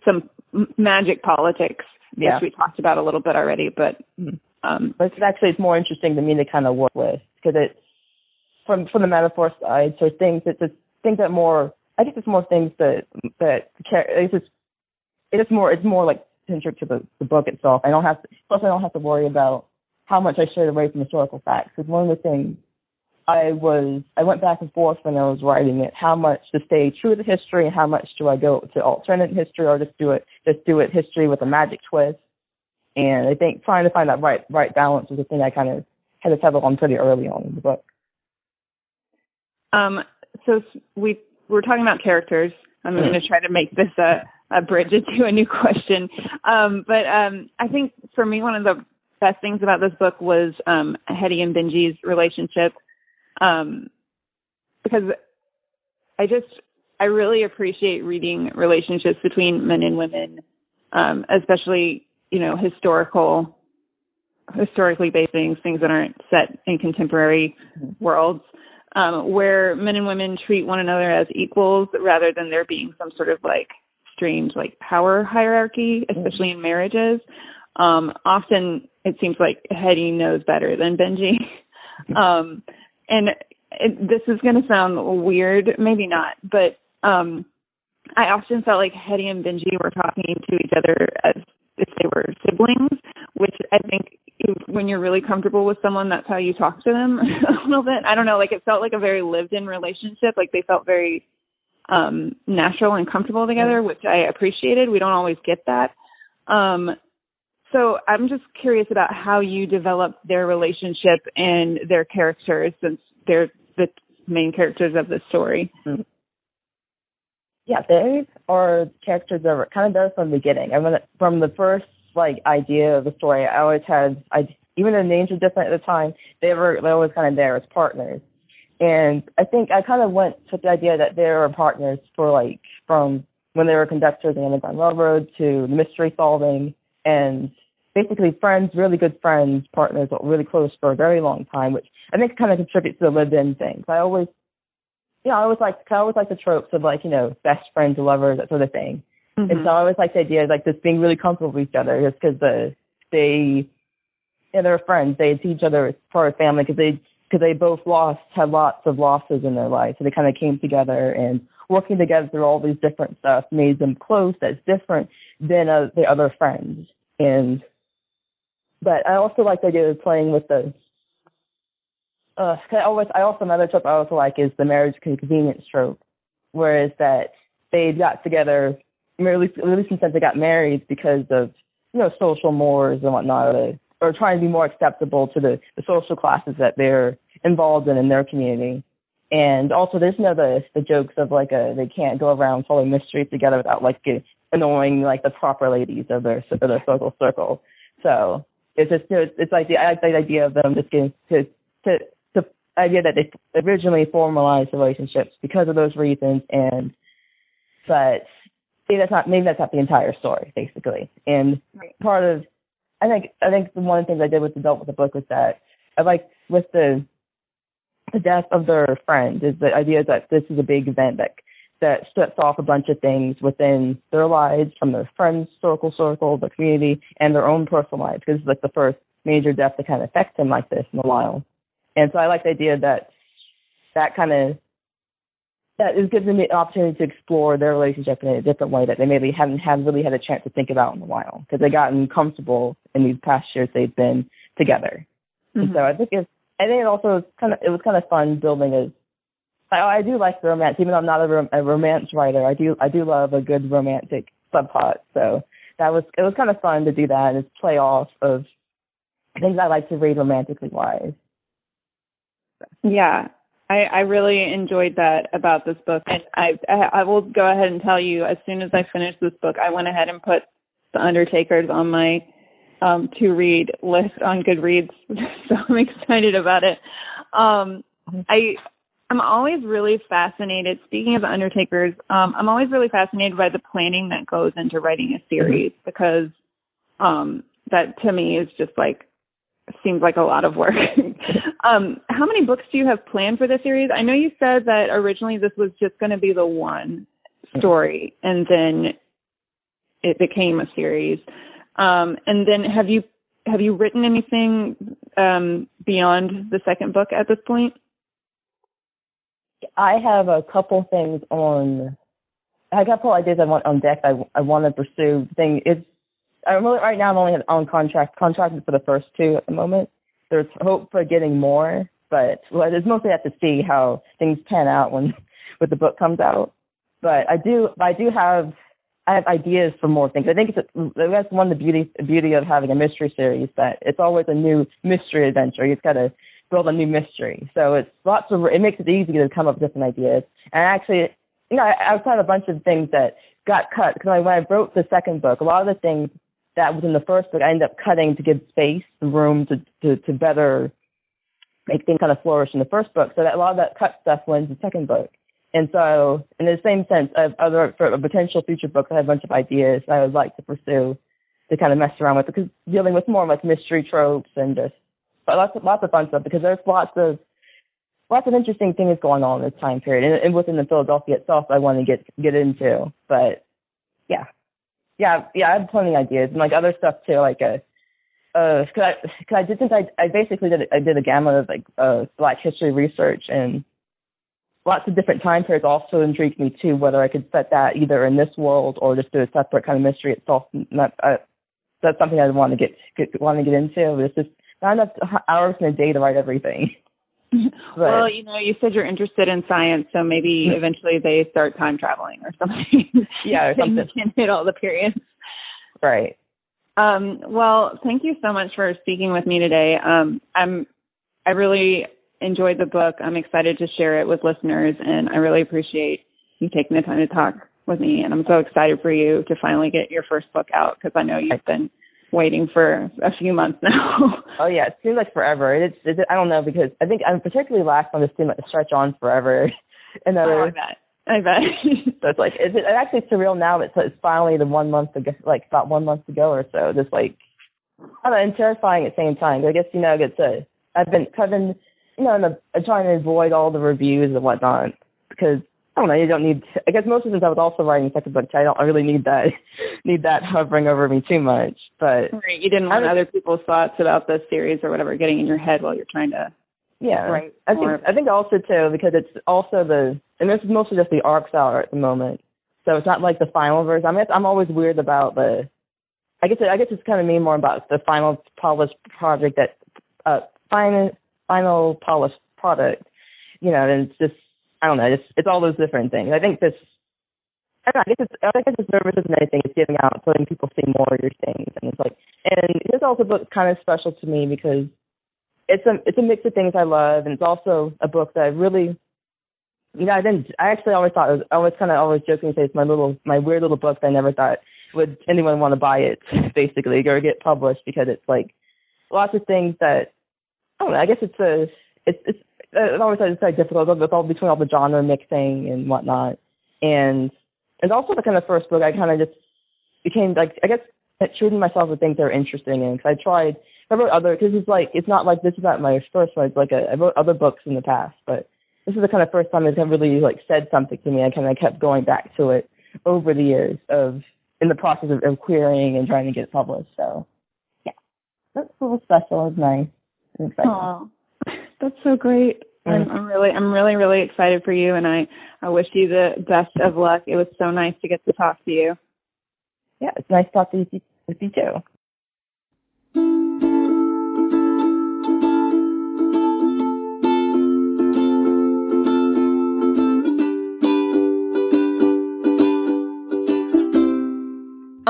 some magic politics Yeah. which we talked about a little bit already, but Mhm. um but it's actually it's more interesting to me to kind of work with because it's from from the metaphor side. So things it's just things that more I think it's more things that that it's just it's more it's more like centric to the the book itself. I don't have to, plus I don't have to worry about how much I strayed away from historical facts. Because one of the things I was I went back and forth when I was writing it, how much to stay true to history and how much do I go to alternate history or just do it just do it history with a magic twist. And I think trying to find that right right balance was the thing I kind of had to settle on pretty early on in the book. Um, so we we're talking about characters. I'm going to try to make this a, a bridge into a new question. Um, but um, I think for me, one of the best things about this book was um, Hetty and Benji's relationship, um, because I just I really appreciate reading relationships between men and women, um, especially you know historical historically based things, things that aren't set in contemporary worlds um, where men and women treat one another as equals rather than there being some sort of like strange like power hierarchy, especially in marriages. Um, often it seems like Hetty knows better than Benji. um, and it, this is going to sound weird, maybe not, but um, I often felt like Hetty and Benji were talking to each other as if they were siblings, which I think you're really comfortable with someone, that's how you talk to them a little bit. I don't know, like it felt like a very lived in relationship. Like they felt very um natural and comfortable together, which I appreciated. We don't always get that. Um so I'm just curious about how you developed their relationship and their characters since they're the main characters of the story. Yeah, they are characters that were kind of there from the beginning. I mean, from the first like idea of the story, I always had, I even though names were different at the time, they were they were always kind of there as partners. And I think I kind of went with the idea that they were partners for like from when they were conductors in the Underground Railroad to mystery solving and basically friends, really good friends, partners, really close for a very long time, which I think kind of contributes to the lived-in thing. So I always yeah, I always like I always like the tropes of like you know best friends, lovers, that sort of thing. And mm-hmm. so I always like the idea of like just being really comfortable with each other, just because the they yeah they're friends. They see each other as part of family because they because they both lost had lots of losses in their life, so they kind of came together and working together through all these different stuff made them close. That's different than uh, the other friends. And but I also like the idea of playing with the uh, I always, I also another trope I also like is the marriage convenience trope, whereas that they got together, at least, at least in the sense they got married because of you know social mores and whatnot, or, or trying to be more acceptable to the, the social classes that they're involved in in their community. And also, there's no the the jokes of like a they can't go around solving mysteries together without like get, annoying like the proper ladies of their of their social circle. So it's just you know, it's like the I like the idea of them just getting to to the idea that they originally formalized relationships because of those reasons, and but maybe that's not maybe that's not the entire story basically. And part of I think I think one of the things I did with the adult with the book was that I like with the the death of their friend is the idea that this is a big event that that sets off a bunch of things within their lives from their friends circle circle, the community, and their own personal lives because it's like the first major death that kind of affects them like this in a while. And so I like the idea that that kind of that is gives them the opportunity to explore their relationship in a different way that they maybe haven't had really had a chance to think about in a while because they've gotten comfortable in these past years they've been together. And Mm-hmm. so I think it's I think it also kind of it was kind of fun building a. I, I do like the romance, even though I'm not a, rom- a romance writer. I do I do love a good romantic subplot. So that was it was kind of fun to do that and play off of things I like to read romantically wise. Yeah, I, I really enjoyed that about this book, and I, I I will go ahead and tell you as soon as I finish this book, I went ahead and put The Undertakers on my um to read list on Goodreads, so I'm excited about it. Um, I I'm always really fascinated. Speaking of Undertakers, um, I'm always really fascinated by the planning that goes into writing a series because um that to me is just like seems like a lot of work. um, how many books do you have planned for this series? I know you said that originally this was just going to be the one story, and then it became a series. Um, and then have you have you written anything um, beyond the second book at this point? I have a couple things on. I have a couple ideas I want on deck. I I want to pursue. Thing it's I'm really, right now I'm only on contract contracted for the first two at the moment. There's hope for getting more, but well, it's mostly have to see how things pan out when when the book comes out. But I do I do have I have ideas for more things. I think it's a, that's one of the beauty beauty of having a mystery series that it's always a new mystery adventure. You've got to build a new mystery. So it's lots of it makes it easy to come up with different ideas. And actually, you know, I, I've had a bunch of things that got cut because when I wrote the second book, a lot of the things that was in the first book I ended up cutting to give space, and room to to, to better make things kind of flourish in the first book. So that a lot of that cut stuff went into the second book. And so, in the same sense, of other for a potential future book, I have a bunch of ideas I would like to pursue to kind of mess around with because dealing with more like mystery tropes and just but lots of lots of fun stuff because there's lots of lots of interesting things going on in this time period and, and within the Philadelphia itself I want to get get into. But yeah, yeah, yeah, I have plenty of ideas and like other stuff too, like a. Uh, cause I, cause I did since I, I basically did, I did a gamut of like, uh, black history research and lots of different time periods also intrigued me too, whether I could set that either in this world or just do a separate kind of mystery itself. Not, uh, that's something I want to get, get want to get into. It's just not enough hours in a day to write everything. well, you know, you said you're interested in science, so maybe eventually they start time traveling or something. Yeah, or something. Can hit all the periods. Right. Um, well, thank you so much for speaking with me today. Um, I'm, I really enjoyed the book. I'm excited to share it with listeners, and I really appreciate you taking the time to talk with me. And I'm so excited for you to finally get your first book out because I know you've been waiting for a few months now. oh yeah, it seems like forever. It's, it's I don't know because I think I'm particularly last one. This seemed like to stretch on forever. and Oh, I bet. I bet. so it's like it's it actually surreal now. It's it's finally the one month ago, like about one month ago or so. Just like I don't know, and terrifying at the same time. I guess you know, it's a I've been I've been you know, in the, trying to avoid all the reviews and whatnot because I don't know. You don't need. I guess most of this I was also writing a second book. I don't I really need that need that hovering over me too much. But right, you didn't want other people's thoughts about the series or whatever getting in your head while you're trying to. Yeah, Right. I think I think also too because it's also the and this is mostly just the ARC out at the moment, so it's not like the final version. I mean, I'm always weird about the. I guess I guess it's kind of me more about the final polished project that uh final final polished product, you know, and it's just I don't know, it's it's all those different things. I think this I, don't know, I guess it's I guess it's services and anything. It's getting out, letting people see more of your things, and it's like, and this also book kind of special to me because it's a it's a mix of things I love, and it's also a book that I really, you know, I didn't. I actually always thought it was. I was kind of always joking say it's my little my weird little book that I never thought would anyone want to buy it basically or get published because it's like lots of things that I don't know. I guess it's a it's it's Uh, it always it's like difficult with all between all the genre mixing and whatnot, and it's also the kind of first book I kind of just became like I guess shooting myself with things that are interesting in because I tried I wrote other because it's like it's not like this is not my first one. It's like a, uh, I wrote other books in the past, but this is the kind of first time it's really like said something to me. I kind of kept going back to it over the years of in the process of, of querying and trying to get it published. So yeah, that's a little special. It's nice. and exciting. Aw, that's so great. I'm, I'm really, I'm really, really excited for you, and I, I wish you the best of luck. It was so nice to get to talk to you. Yeah, it's nice talking to you, with you too.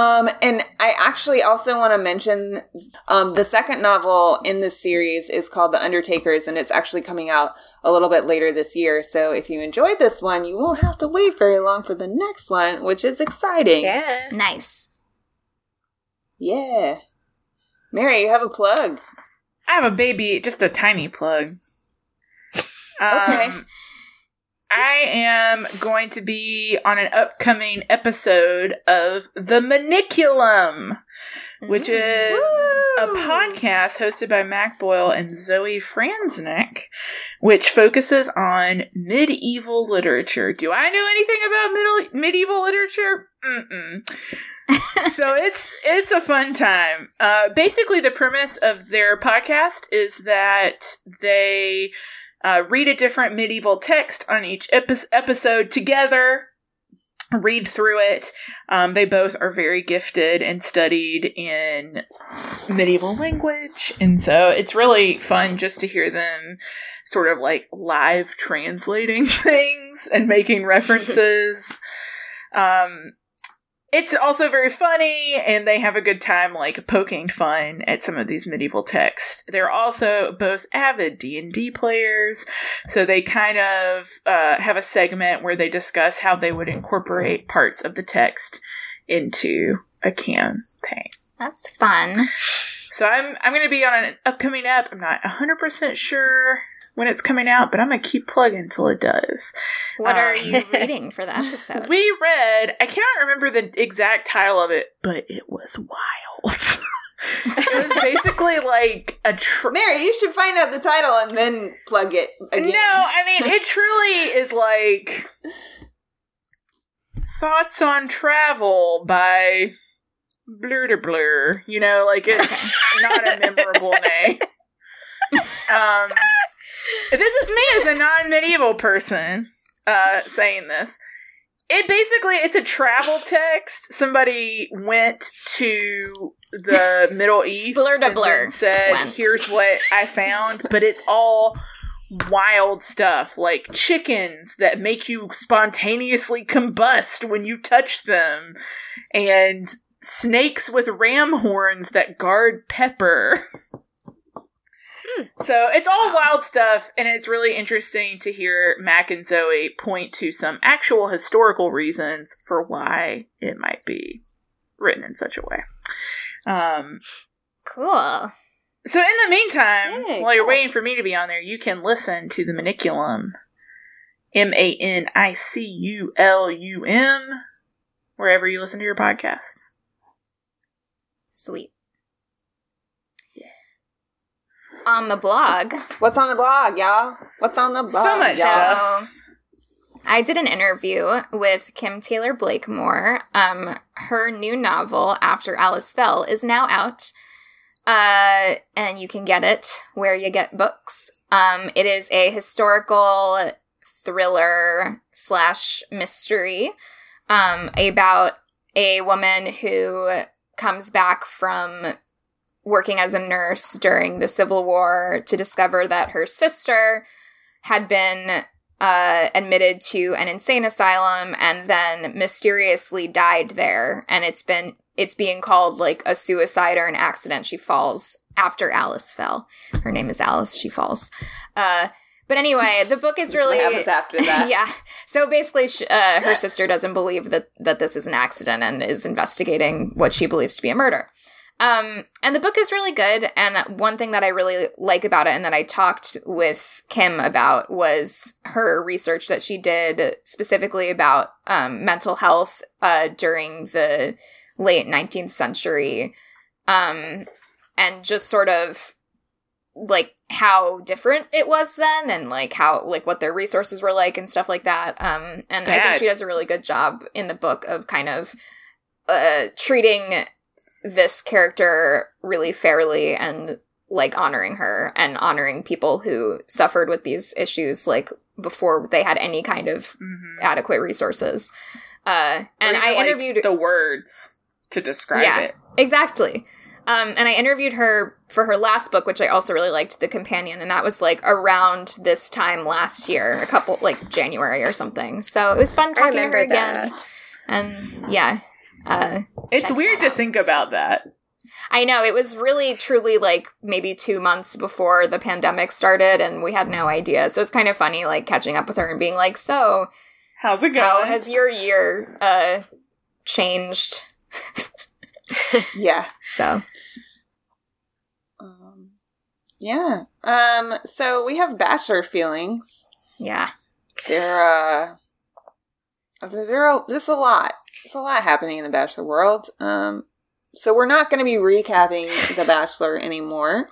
Um, and I actually also want to mention um, the second novel in this series is called The Undertakers, and it's actually coming out a little bit later this year. So if you enjoyed this one, you won't have to wait very long for the next one, which is exciting. Yeah. Nice. Yeah. Mary, you have a plug. I have a baby, just a tiny plug. Okay. Um, I am going to be on an upcoming episode of The Maniculum, which is a podcast hosted by Mac Boyle and Zoe Franznik, which focuses on medieval literature. Do I know anything about middle, medieval literature? Mm-mm. so it's it's a fun time. Uh, basically, the premise of their podcast is that they uh, read a different medieval text on each epi- episode together read through it. Um, they both are very gifted and studied in medieval language. And so it's really fun just to hear them sort of like live translating things and making references. Um, it's also very funny and they have a good time like poking fun at some of these medieval texts. They're also both avid d&d players so they kind of uh, have a segment where they discuss how they would incorporate parts of the text into a campaign. That's fun. so i'm i'm going to be on an upcoming app. I'm not 100% sure when it's coming out but i'm going to keep plugging until it does What are Um, you reading for the episode? we read, I cannot remember the exact title of it, but it was wild. it was basically like a tr- Mary, you should find out the title and then plug it again. No, I mean it truly is like Thoughts on Travel by Blur to Blur. You know, like it's not a memorable name. Um this is me as a non-medieval person uh saying this. It basically it's a travel text. Somebody went to the Middle East Blur to and blur said, went. "Here's what I found," but it's all wild stuff like chickens that make you spontaneously combust when you touch them and snakes with ram horns that guard pepper. So it's all wild stuff, and it's really interesting to hear Mac and Zoe point to some actual historical reasons for why it might be written in such a way. Um, cool. So in the meantime, while you're cool. waiting for me to be on there, you can listen to the Maniculum, M A N I C U L U M, wherever you listen to your podcast. Sweet. On the blog. What's on the blog, y'all? What's on the blog? So much y'all? stuff. I did an interview with Kim Taylor Blakemore. Um, her new novel, After Alice Fell, is now out. Uh, and you can get it where you get books. Um, it is a historical thriller slash mystery um, about a woman who comes back from working as a nurse during the Civil War to discover that her sister had been uh, admitted to an insane asylum and then mysteriously died there. And it's been it's being called like a suicide or an accident. She falls after Alice fell. Her name is Alice. She falls. Uh, but anyway, the book is really happens after that. yeah. So basically, sh uh, her sister doesn't believe that that this is an accident and is investigating what she believes to be a murder. Um, and the book is really good. And one thing that I really like about it and that I talked with Kim about was her research that she did specifically about um, mental health uh, during the late 19th century. Um, and just sort of like how different it was then and like how like what their resources were like and stuff like that um and i think she does a really good job in the book of kind of uh treating this character really fairly and like honoring her and honoring people who suffered with these issues like before they had any kind of adequate resources uh and Or i even, like, interviewed the words to describe yeah, it. Exactly. Um, and I interviewed her for her last book, which I also really liked, The Companion, and that was like around this time last year, a couple like January or something. So it was fun talking to her remember again. And yeah, uh, It's weird to think about that. I know it was really truly like maybe two months before the pandemic started, and we had no idea. So it's kind of funny, like catching up with her and being like, "So, how's it going? How going? has your year uh, changed?" yeah. So Um, yeah. Um. So we have bachelor feelings. yeah, There. Uh. There, there are, there's a lot. There's a lot happening in the Bachelor world. Um. So we're not going to be recapping The Bachelor anymore.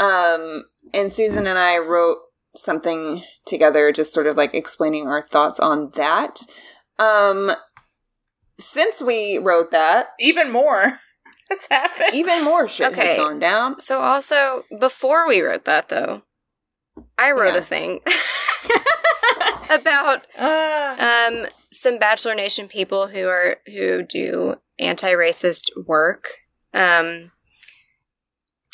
Um. And Susan and I wrote something together, just sort of like explaining our thoughts on that. Um. Since we wrote that, even more has happened. Even more shit Okay. has gone down. So also before we wrote that though, I wrote Yeah. a thing about um some Bachelor Nation people who are who do anti-racist work. Um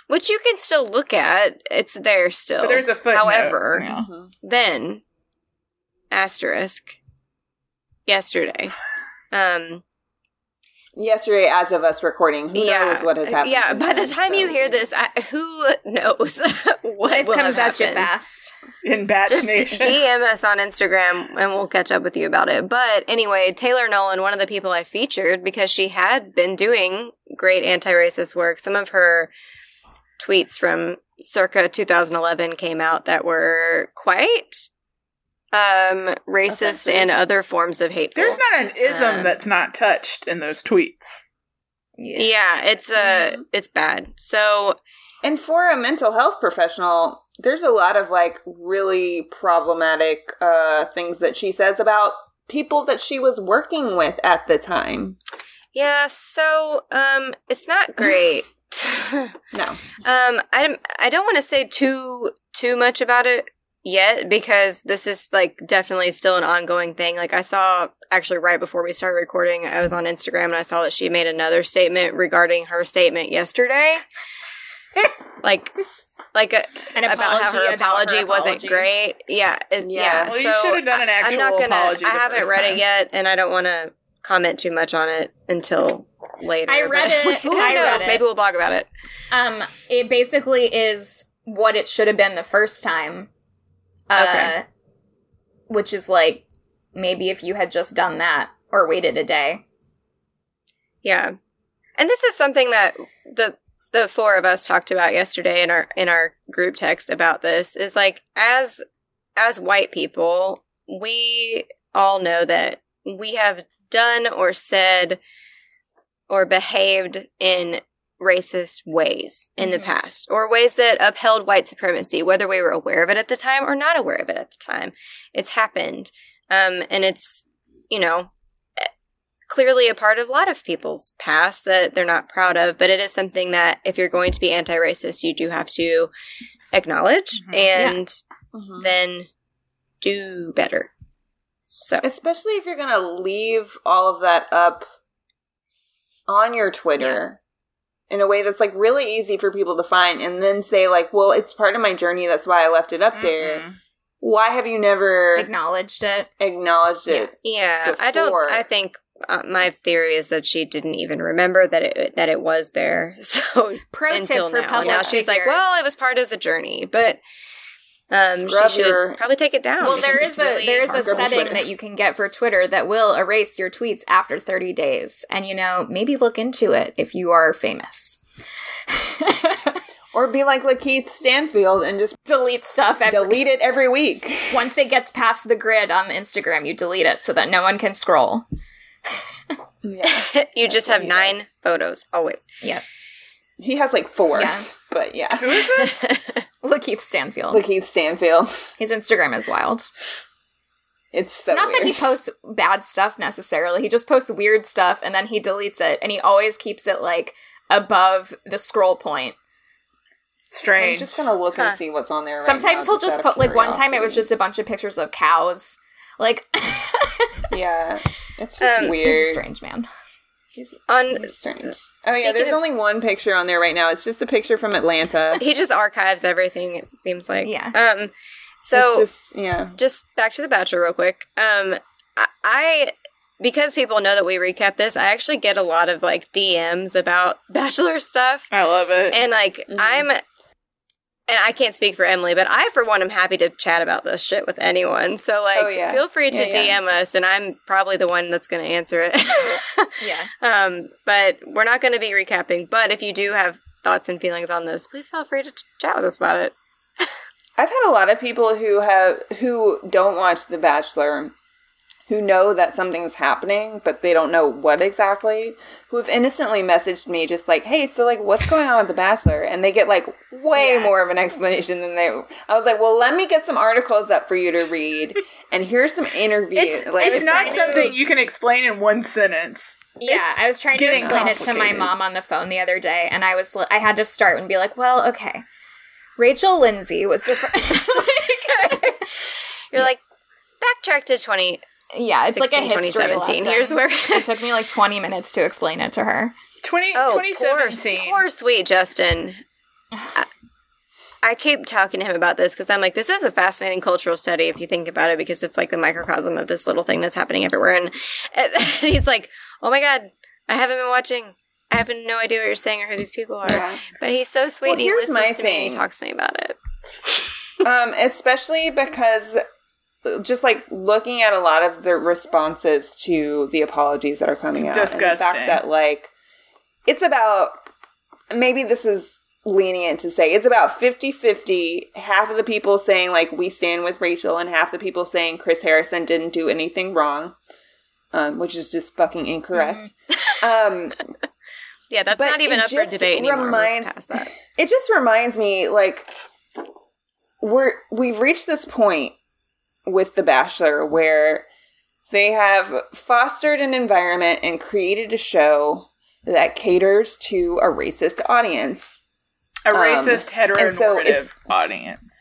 which you can still look at. It's there still. But there's a footnote, However, yeah. then asterisk yesterday. Um Yesterday, as of us recording, who knows what has happened? Yeah, since by the time so- you hear this, I, who knows what Life will comes have at you fast. In Batch Just Nation. DM us on Instagram and we'll catch up with you about it. But anyway, Taylor Nolan, one of the people I featured because she had been doing great anti-racist work. Some of her tweets from circa 2011 came out that were quite um racist and other forms of hate. There's not an ism Um, that's not touched in those tweets. Yeah, it's uh it's bad. So And for a mental health professional, there's a lot of like really problematic uh, things that she says about people that she was working with at the time. Yeah, so um it's not great. no. Um I I don't want to say too too much about it yet because this is like definitely still an ongoing thing. Like I saw actually right before we started recording, I was on Instagram and I saw that she made another statement regarding her statement yesterday. like like a, An about how her apology her apology wasn't apology. great. Yeah, it- Yeah. yeah. Well, you should have done an I- I'm actual not gonna. apology I haven't read time. it yet, and I don't want to comment too much on it until later. I read it. Who I read it. Maybe we'll blog about it. Um, it basically is what it should have been the first time. Uh, Okay. Which is like maybe if you had just done that or waited a day. Yeah, and this is something that the the four of us talked about yesterday in our in our group text about this is like as as white people we all know that we have done or said or behaved in racist ways in the past or ways that upheld white supremacy whether we were aware of it at the time or not aware of it at the time. It's happened. Um and it's you know clearly a part of a lot of people's past that they're not proud of, but it is something that if you're going to be anti racist, you do have to acknowledge and Mhm. then do better. So, Especially if you're going to leave all of that up on your Twitter in a way that's like really easy for people to find and then say like, well, it's part of my journey. That's why I left it up there. why have you never acknowledged it? Acknowledged it. Yeah, I don't. I think uh, my theory is that she didn't even remember that it that it was there. So Pro tip for now, public now she's like, well, it was part of the journey, but um, Scrub she should your- probably take it down. Well, because there a really there is a hard. Scrub your setting that you can get for Twitter that will erase your tweets after 30 days. And you know, maybe look into it if you are famous. Or be like Lakeith Stanfield and just delete stuff every delete it every week. Once it gets past the grid on Instagram, you delete it so that no one can scroll. you just have nine photos always. Yep. He has like four. Yeah. But yeah. Lakeith Stanfield. Lakeith Stanfield. His Instagram is wild. It's so it's not that he posts bad stuff necessarily. He just posts weird stuff and then he deletes it and he always keeps it like above the scroll point. I'm Strange. just gonna look Huh. and see what's on there. right Sometimes now, he'll just put like one time it was just a bunch of pictures of cows. Like Yeah. It's just Um, weird. he's a strange man. He's, On It's strange. Oh yeah, there's of- only one picture on there right now. It's just a picture from Atlanta. he just archives everything. It seems like Yeah. Um, so it's just yeah. just back to the Bachelor real quick. Um, I, I because people know that we recap this, I actually get a lot of like DMs about Bachelor stuff, I love it. and like I'm. And I can't speak for Emily, but I, for one, am happy to chat about this shit with anyone. So, like, Oh, yeah. feel free to Yeah, yeah. DM us, and I'm probably the one that's going to answer it. Yeah. um, but we're not going to be recapping. But if you do have thoughts and feelings on this, please feel free to ch- chat with us about it. I've had a lot of people who have who don't watch The Bachelor, who know that something's happening, but they don't know what exactly. Who have innocently messaged me just like, "Hey, so like, what's going on with The Bachelor?" And they get like way Yeah. more of an explanation than they. I was like, "Well, let me get some articles up for you to read, and here's some interviews." it's like, it's not trying to- something you can explain in one sentence. Yeah, It's I was trying to explain it to my mom on the phone the other day, and I was I had to start and be like, "Well, okay, Rachel Lindsay was the first." You're like, backtrack to 20. Yeah, it's like a history 2017. lesson. Here's where. it took me like twenty minutes to explain it to her. 20, Oh, poor, 2017. poor sweet Justin. I, I keep talking to him about this because I'm like, this is a fascinating cultural study if you think about it, because it's like the microcosm of this little thing that's happening everywhere. And, and he's like, oh my God, I haven't been watching. I have no idea what you're saying or who these people are. Yeah. But he's so sweet. Well, and he here's listens my to me and he talks to me about it. um, especially because just like looking at a lot of the responses to the apologies that are coming It's out, and the fact that like it's about maybe this is lenient to say it's about 50-50 half of the people saying like we stand with rachel and half the people saying chris harrison didn't do anything wrong um, which is just fucking incorrect um, Yeah, that's not even up for debate anymore. Reminds- past that. it just reminds me like we're we've reached this point with the bachelor where they have fostered an environment and created a show that caters to a racist audience. A Um, racist and so heteronormative it's- audience.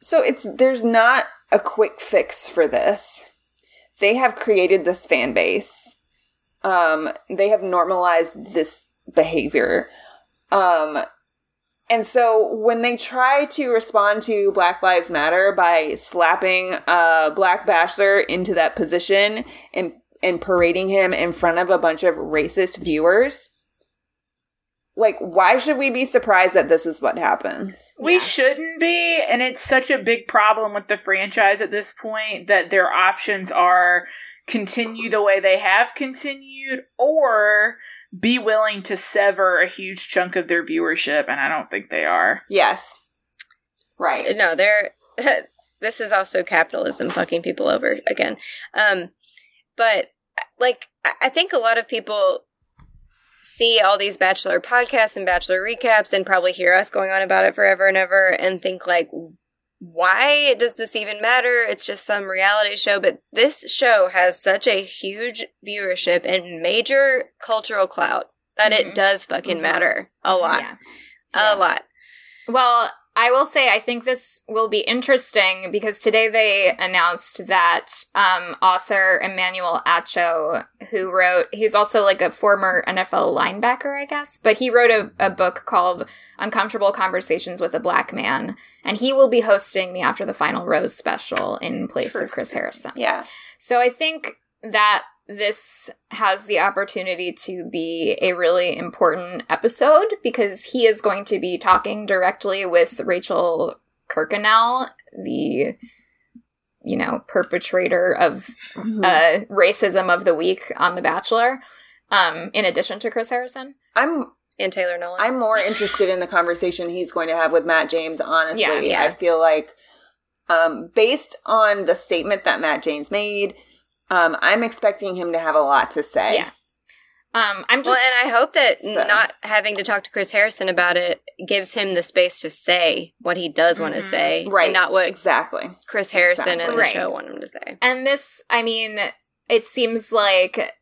so it's there's not a quick fix for this. They have created this fan base. Um they have normalized this behavior. Um and so when they try to respond to black lives matter by slapping a black bachelor into that position and and parading him in front of a bunch of racist viewers like why should we be surprised that this is what happens? We shouldn't be, and it's such a big problem with the franchise at this point that their options are continue the way they have continued or be willing to sever a huge chunk of their viewership, and I don't think they are. yes right No, they're. this is also capitalism fucking people over again. Um, but like, I- I think a lot of people see all these Bachelor podcasts and Bachelor recaps and probably hear us going on about it forever and ever and think like, why does this even matter? It's just some reality show. But this show has such a huge viewership and major cultural clout that Mhm. it does fucking matter a lot. Yeah. A lot. Well, I will say I think this will be interesting because today they announced that um, author Emmanuel Acho, who wrote, he's also like a former NFL linebacker, I guess, but he wrote a, a book called Uncomfortable Conversations with a Black Man, and he will be hosting the After the Final Rose special in place of Chris Harrison. Yeah. So I think that this has the opportunity to be a really important episode because he is going to be talking directly with Rachel Kirkconnell, the you know perpetrator of uh, racism of the week on The Bachelor. Um, in addition to Chris Harrison, I'm and Taylor Nolan. I'm more interested in the conversation he's going to have with Matt James. Honestly, Yeah, yeah. I feel like, um, based on the statement that Matt James made, um, I'm expecting him to have a lot to say. Yeah. Um, I'm just. well, and I hope that So- not having to talk to Chris Harrison about it gives him the space to say what he does want to say, Right. And not what exactly Chris Harrison and the Right. show want him to say. And this, I mean, it seems like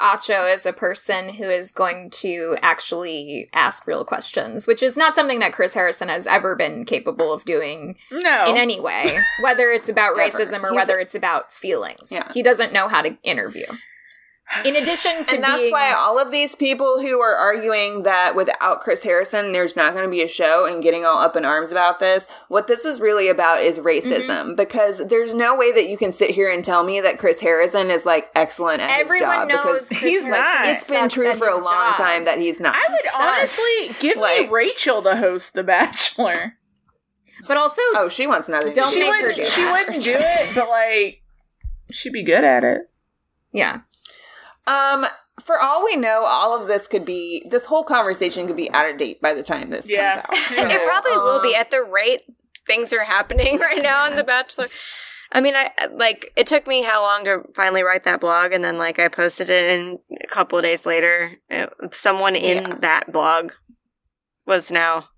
Acho is a person who is going to actually ask real questions, which is not something that Chris Harrison has ever been capable of doing No. in any way, whether it's about racism or He's- whether it's about feelings. Yeah. He doesn't know how to interview. In addition to and that's being, why all of these people who are arguing that without Chris Harrison, there's not going to be a show and getting all up in arms about this, what this is really about is racism. Mm-hmm. Because there's no way that you can sit here and tell me that Chris Harrison is like excellent at everyone his job. knows because Chris He's Harrison not. it's been true for a long job. time that he's not. I would sucks. honestly give Like- me Rachel to host The Bachelor. But also, oh, she wants nothing. Don't to She make her wouldn't. do it. She that. wouldn't do it, but like, she'd be good at it. yeah. Um, for all we know, all of this could be this whole conversation could be out of date by the time this Yeah. comes out. It It probably will be Um, at the rate things are happening right now on The Bachelor. I mean, I like it took me how long to finally write that blog, and then like I posted it, and a couple of days later, it, someone in Yeah. that blog was now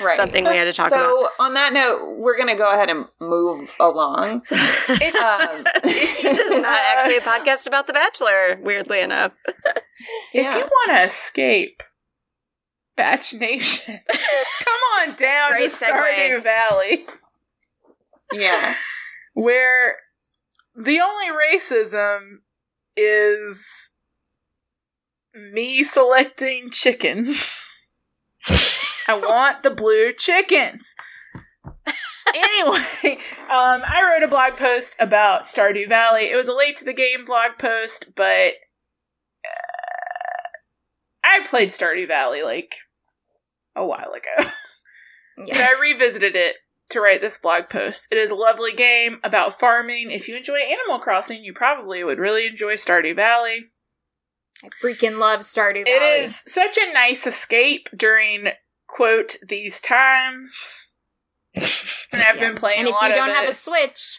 Right. something we had to talk so, about. So, on that note, we're going to go ahead and move along. It, Um, this is not actually a podcast about The Bachelor, weirdly enough. If you want to escape Batch Nation, come on down Great to segue. Stardew Valley, yeah. where the only racism is me selecting chickens. I want the blue chickens. anyway, um, I wrote a blog post about Stardew Valley. It was a late to the game blog post, but uh, I played Stardew Valley like a while ago. And Yeah. I revisited it to write this blog post. It is a lovely game about farming. If you enjoy Animal Crossing, you probably would really enjoy Stardew Valley. I freaking love Stardew Valley. It is such a nice escape during quote these times. and I've been playing And if you don't have it. a Switch,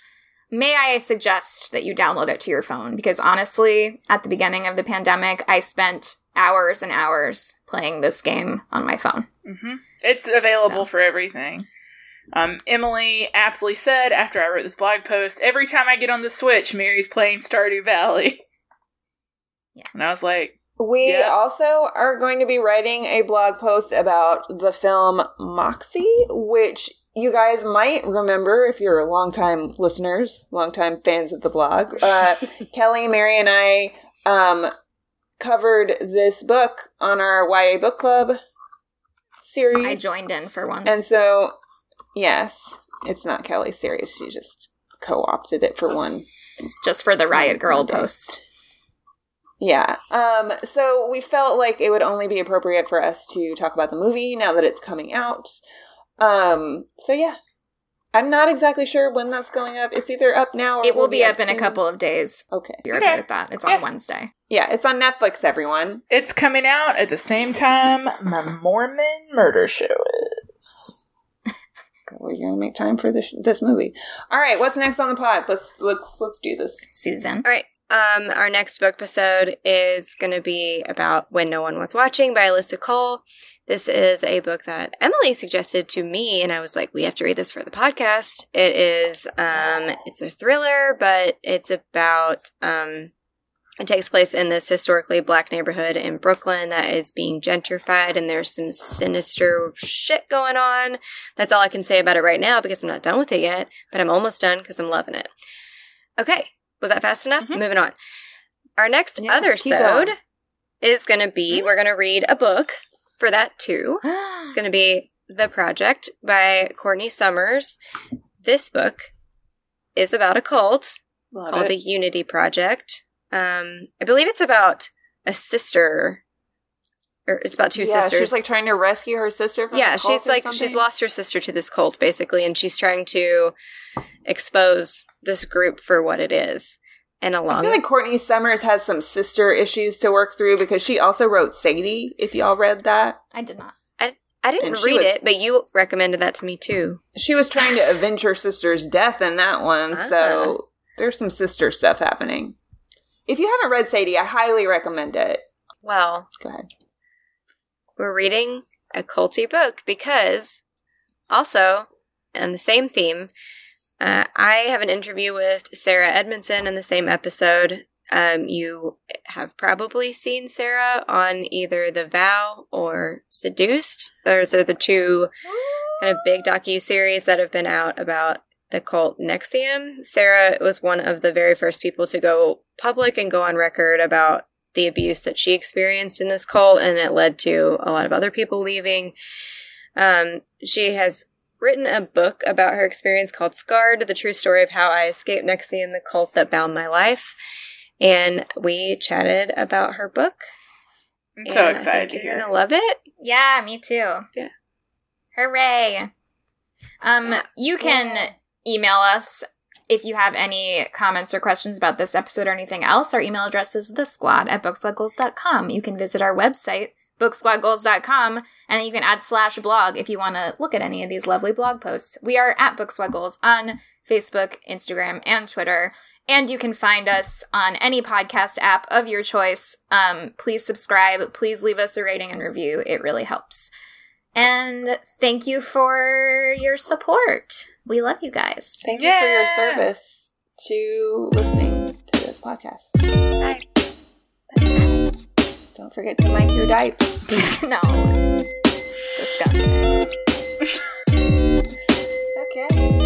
may I suggest that you download it to your phone? Because honestly, at the beginning of the pandemic, I spent hours and hours playing this game on my phone. hmm It's available So. for everything. Um, Emily aptly said after I wrote this blog post, every time I get on the Switch, Mary's playing Stardew Valley. Yeah. And I was like, We Yeah. also are going to be writing a blog post about the film Moxie, which you guys might remember if you're longtime listeners, longtime fans of the blog. Uh, Kelly, Mary, and I um, covered this book on our YA book club series. I joined in for once. And so, yes, it's not Kelly's series. She just co opted it for one just for the Riot Girl post. Yeah. Um, so we felt like it would only be appropriate for us to talk about the movie now that it's coming out. Um, so yeah. I'm not exactly sure when that's going up. It's either up now or It will be up in a couple of days. Okay. You're Okay. okay with that. It's on Wednesday. Yeah, it's on Netflix, everyone. it's coming out at the same time my Mormon murder show is. We're gonna make time for this this movie. All right, what's next on the pod? Let's let's let's do this. Susan. All right. Um, our next book episode is going to be about When No One Was Watching by Alyssa Cole. This is a book that Emily suggested to me, and I was like, "We have to read this for the podcast." It is, um, it's a thriller, but it's about um, It takes place in this historically black neighborhood in Brooklyn that is being gentrified, and there's some sinister shit going on. That's all I can say about it right now because I'm not done with it yet, but I'm almost done because I'm loving it. Okay, was that fast enough? Moving on. Our next other keep sode going. is going to be we're going to read a book for that too. it's going to be The Project by Courtney Summers. This book is about a cult Love called it. the Unity Project. Um, I believe it's about a sister, or it's about two yeah, sisters. she's like trying to rescue her sister from yeah, the cult she's or like something? she's lost her sister to this cult basically, and she's trying to expose this group for what it is. And along I along, feel like Courtney Summers has some sister issues to work through because she also wrote Sadie. If y'all read that, I did not. I I didn't And read was- it, but you recommended that to me too. she was trying to avenge her sister's death in that one. Ah. So there's some sister stuff happening. If you haven't read Sadie, I highly recommend it. Well, Go ahead. We're reading a culty book because also on the same theme uh, i have an interview with sarah edmondson in the same episode. Um, you have probably seen sarah on either the vow or seduced. Those are the two kind of big docu-series that have been out about the cult NXIVM. Sarah was one of the very first people to go public and go on record about the abuse that she experienced in this cult, and it led to a lot of other people leaving. Um, she has written a book about her experience called Scarred, the true story of how I escaped NXIVM, the cult that bound my life. And we chatted about her book. I'm so and I excited think to you're gonna love it. Yeah, me too. Yeah. Hooray. Um, you can email us if you have any comments or questions about this episode or anything else. Our email address is thesquad at booksquadgoals.com. You can visit our website, booksquadgoals.com, and you can add slash blog if you want to look at any of these lovely blog posts. We are at booksquadgoals on Facebook, Instagram, and Twitter. And you can find us on any podcast app of your choice. Um, please subscribe. Please leave us a rating and review. It really helps. And thank you for your support. We love you guys. Thank you for your service to listening to this podcast. Bye. Don't forget to mic your dipe. no. Disgusting. Okay.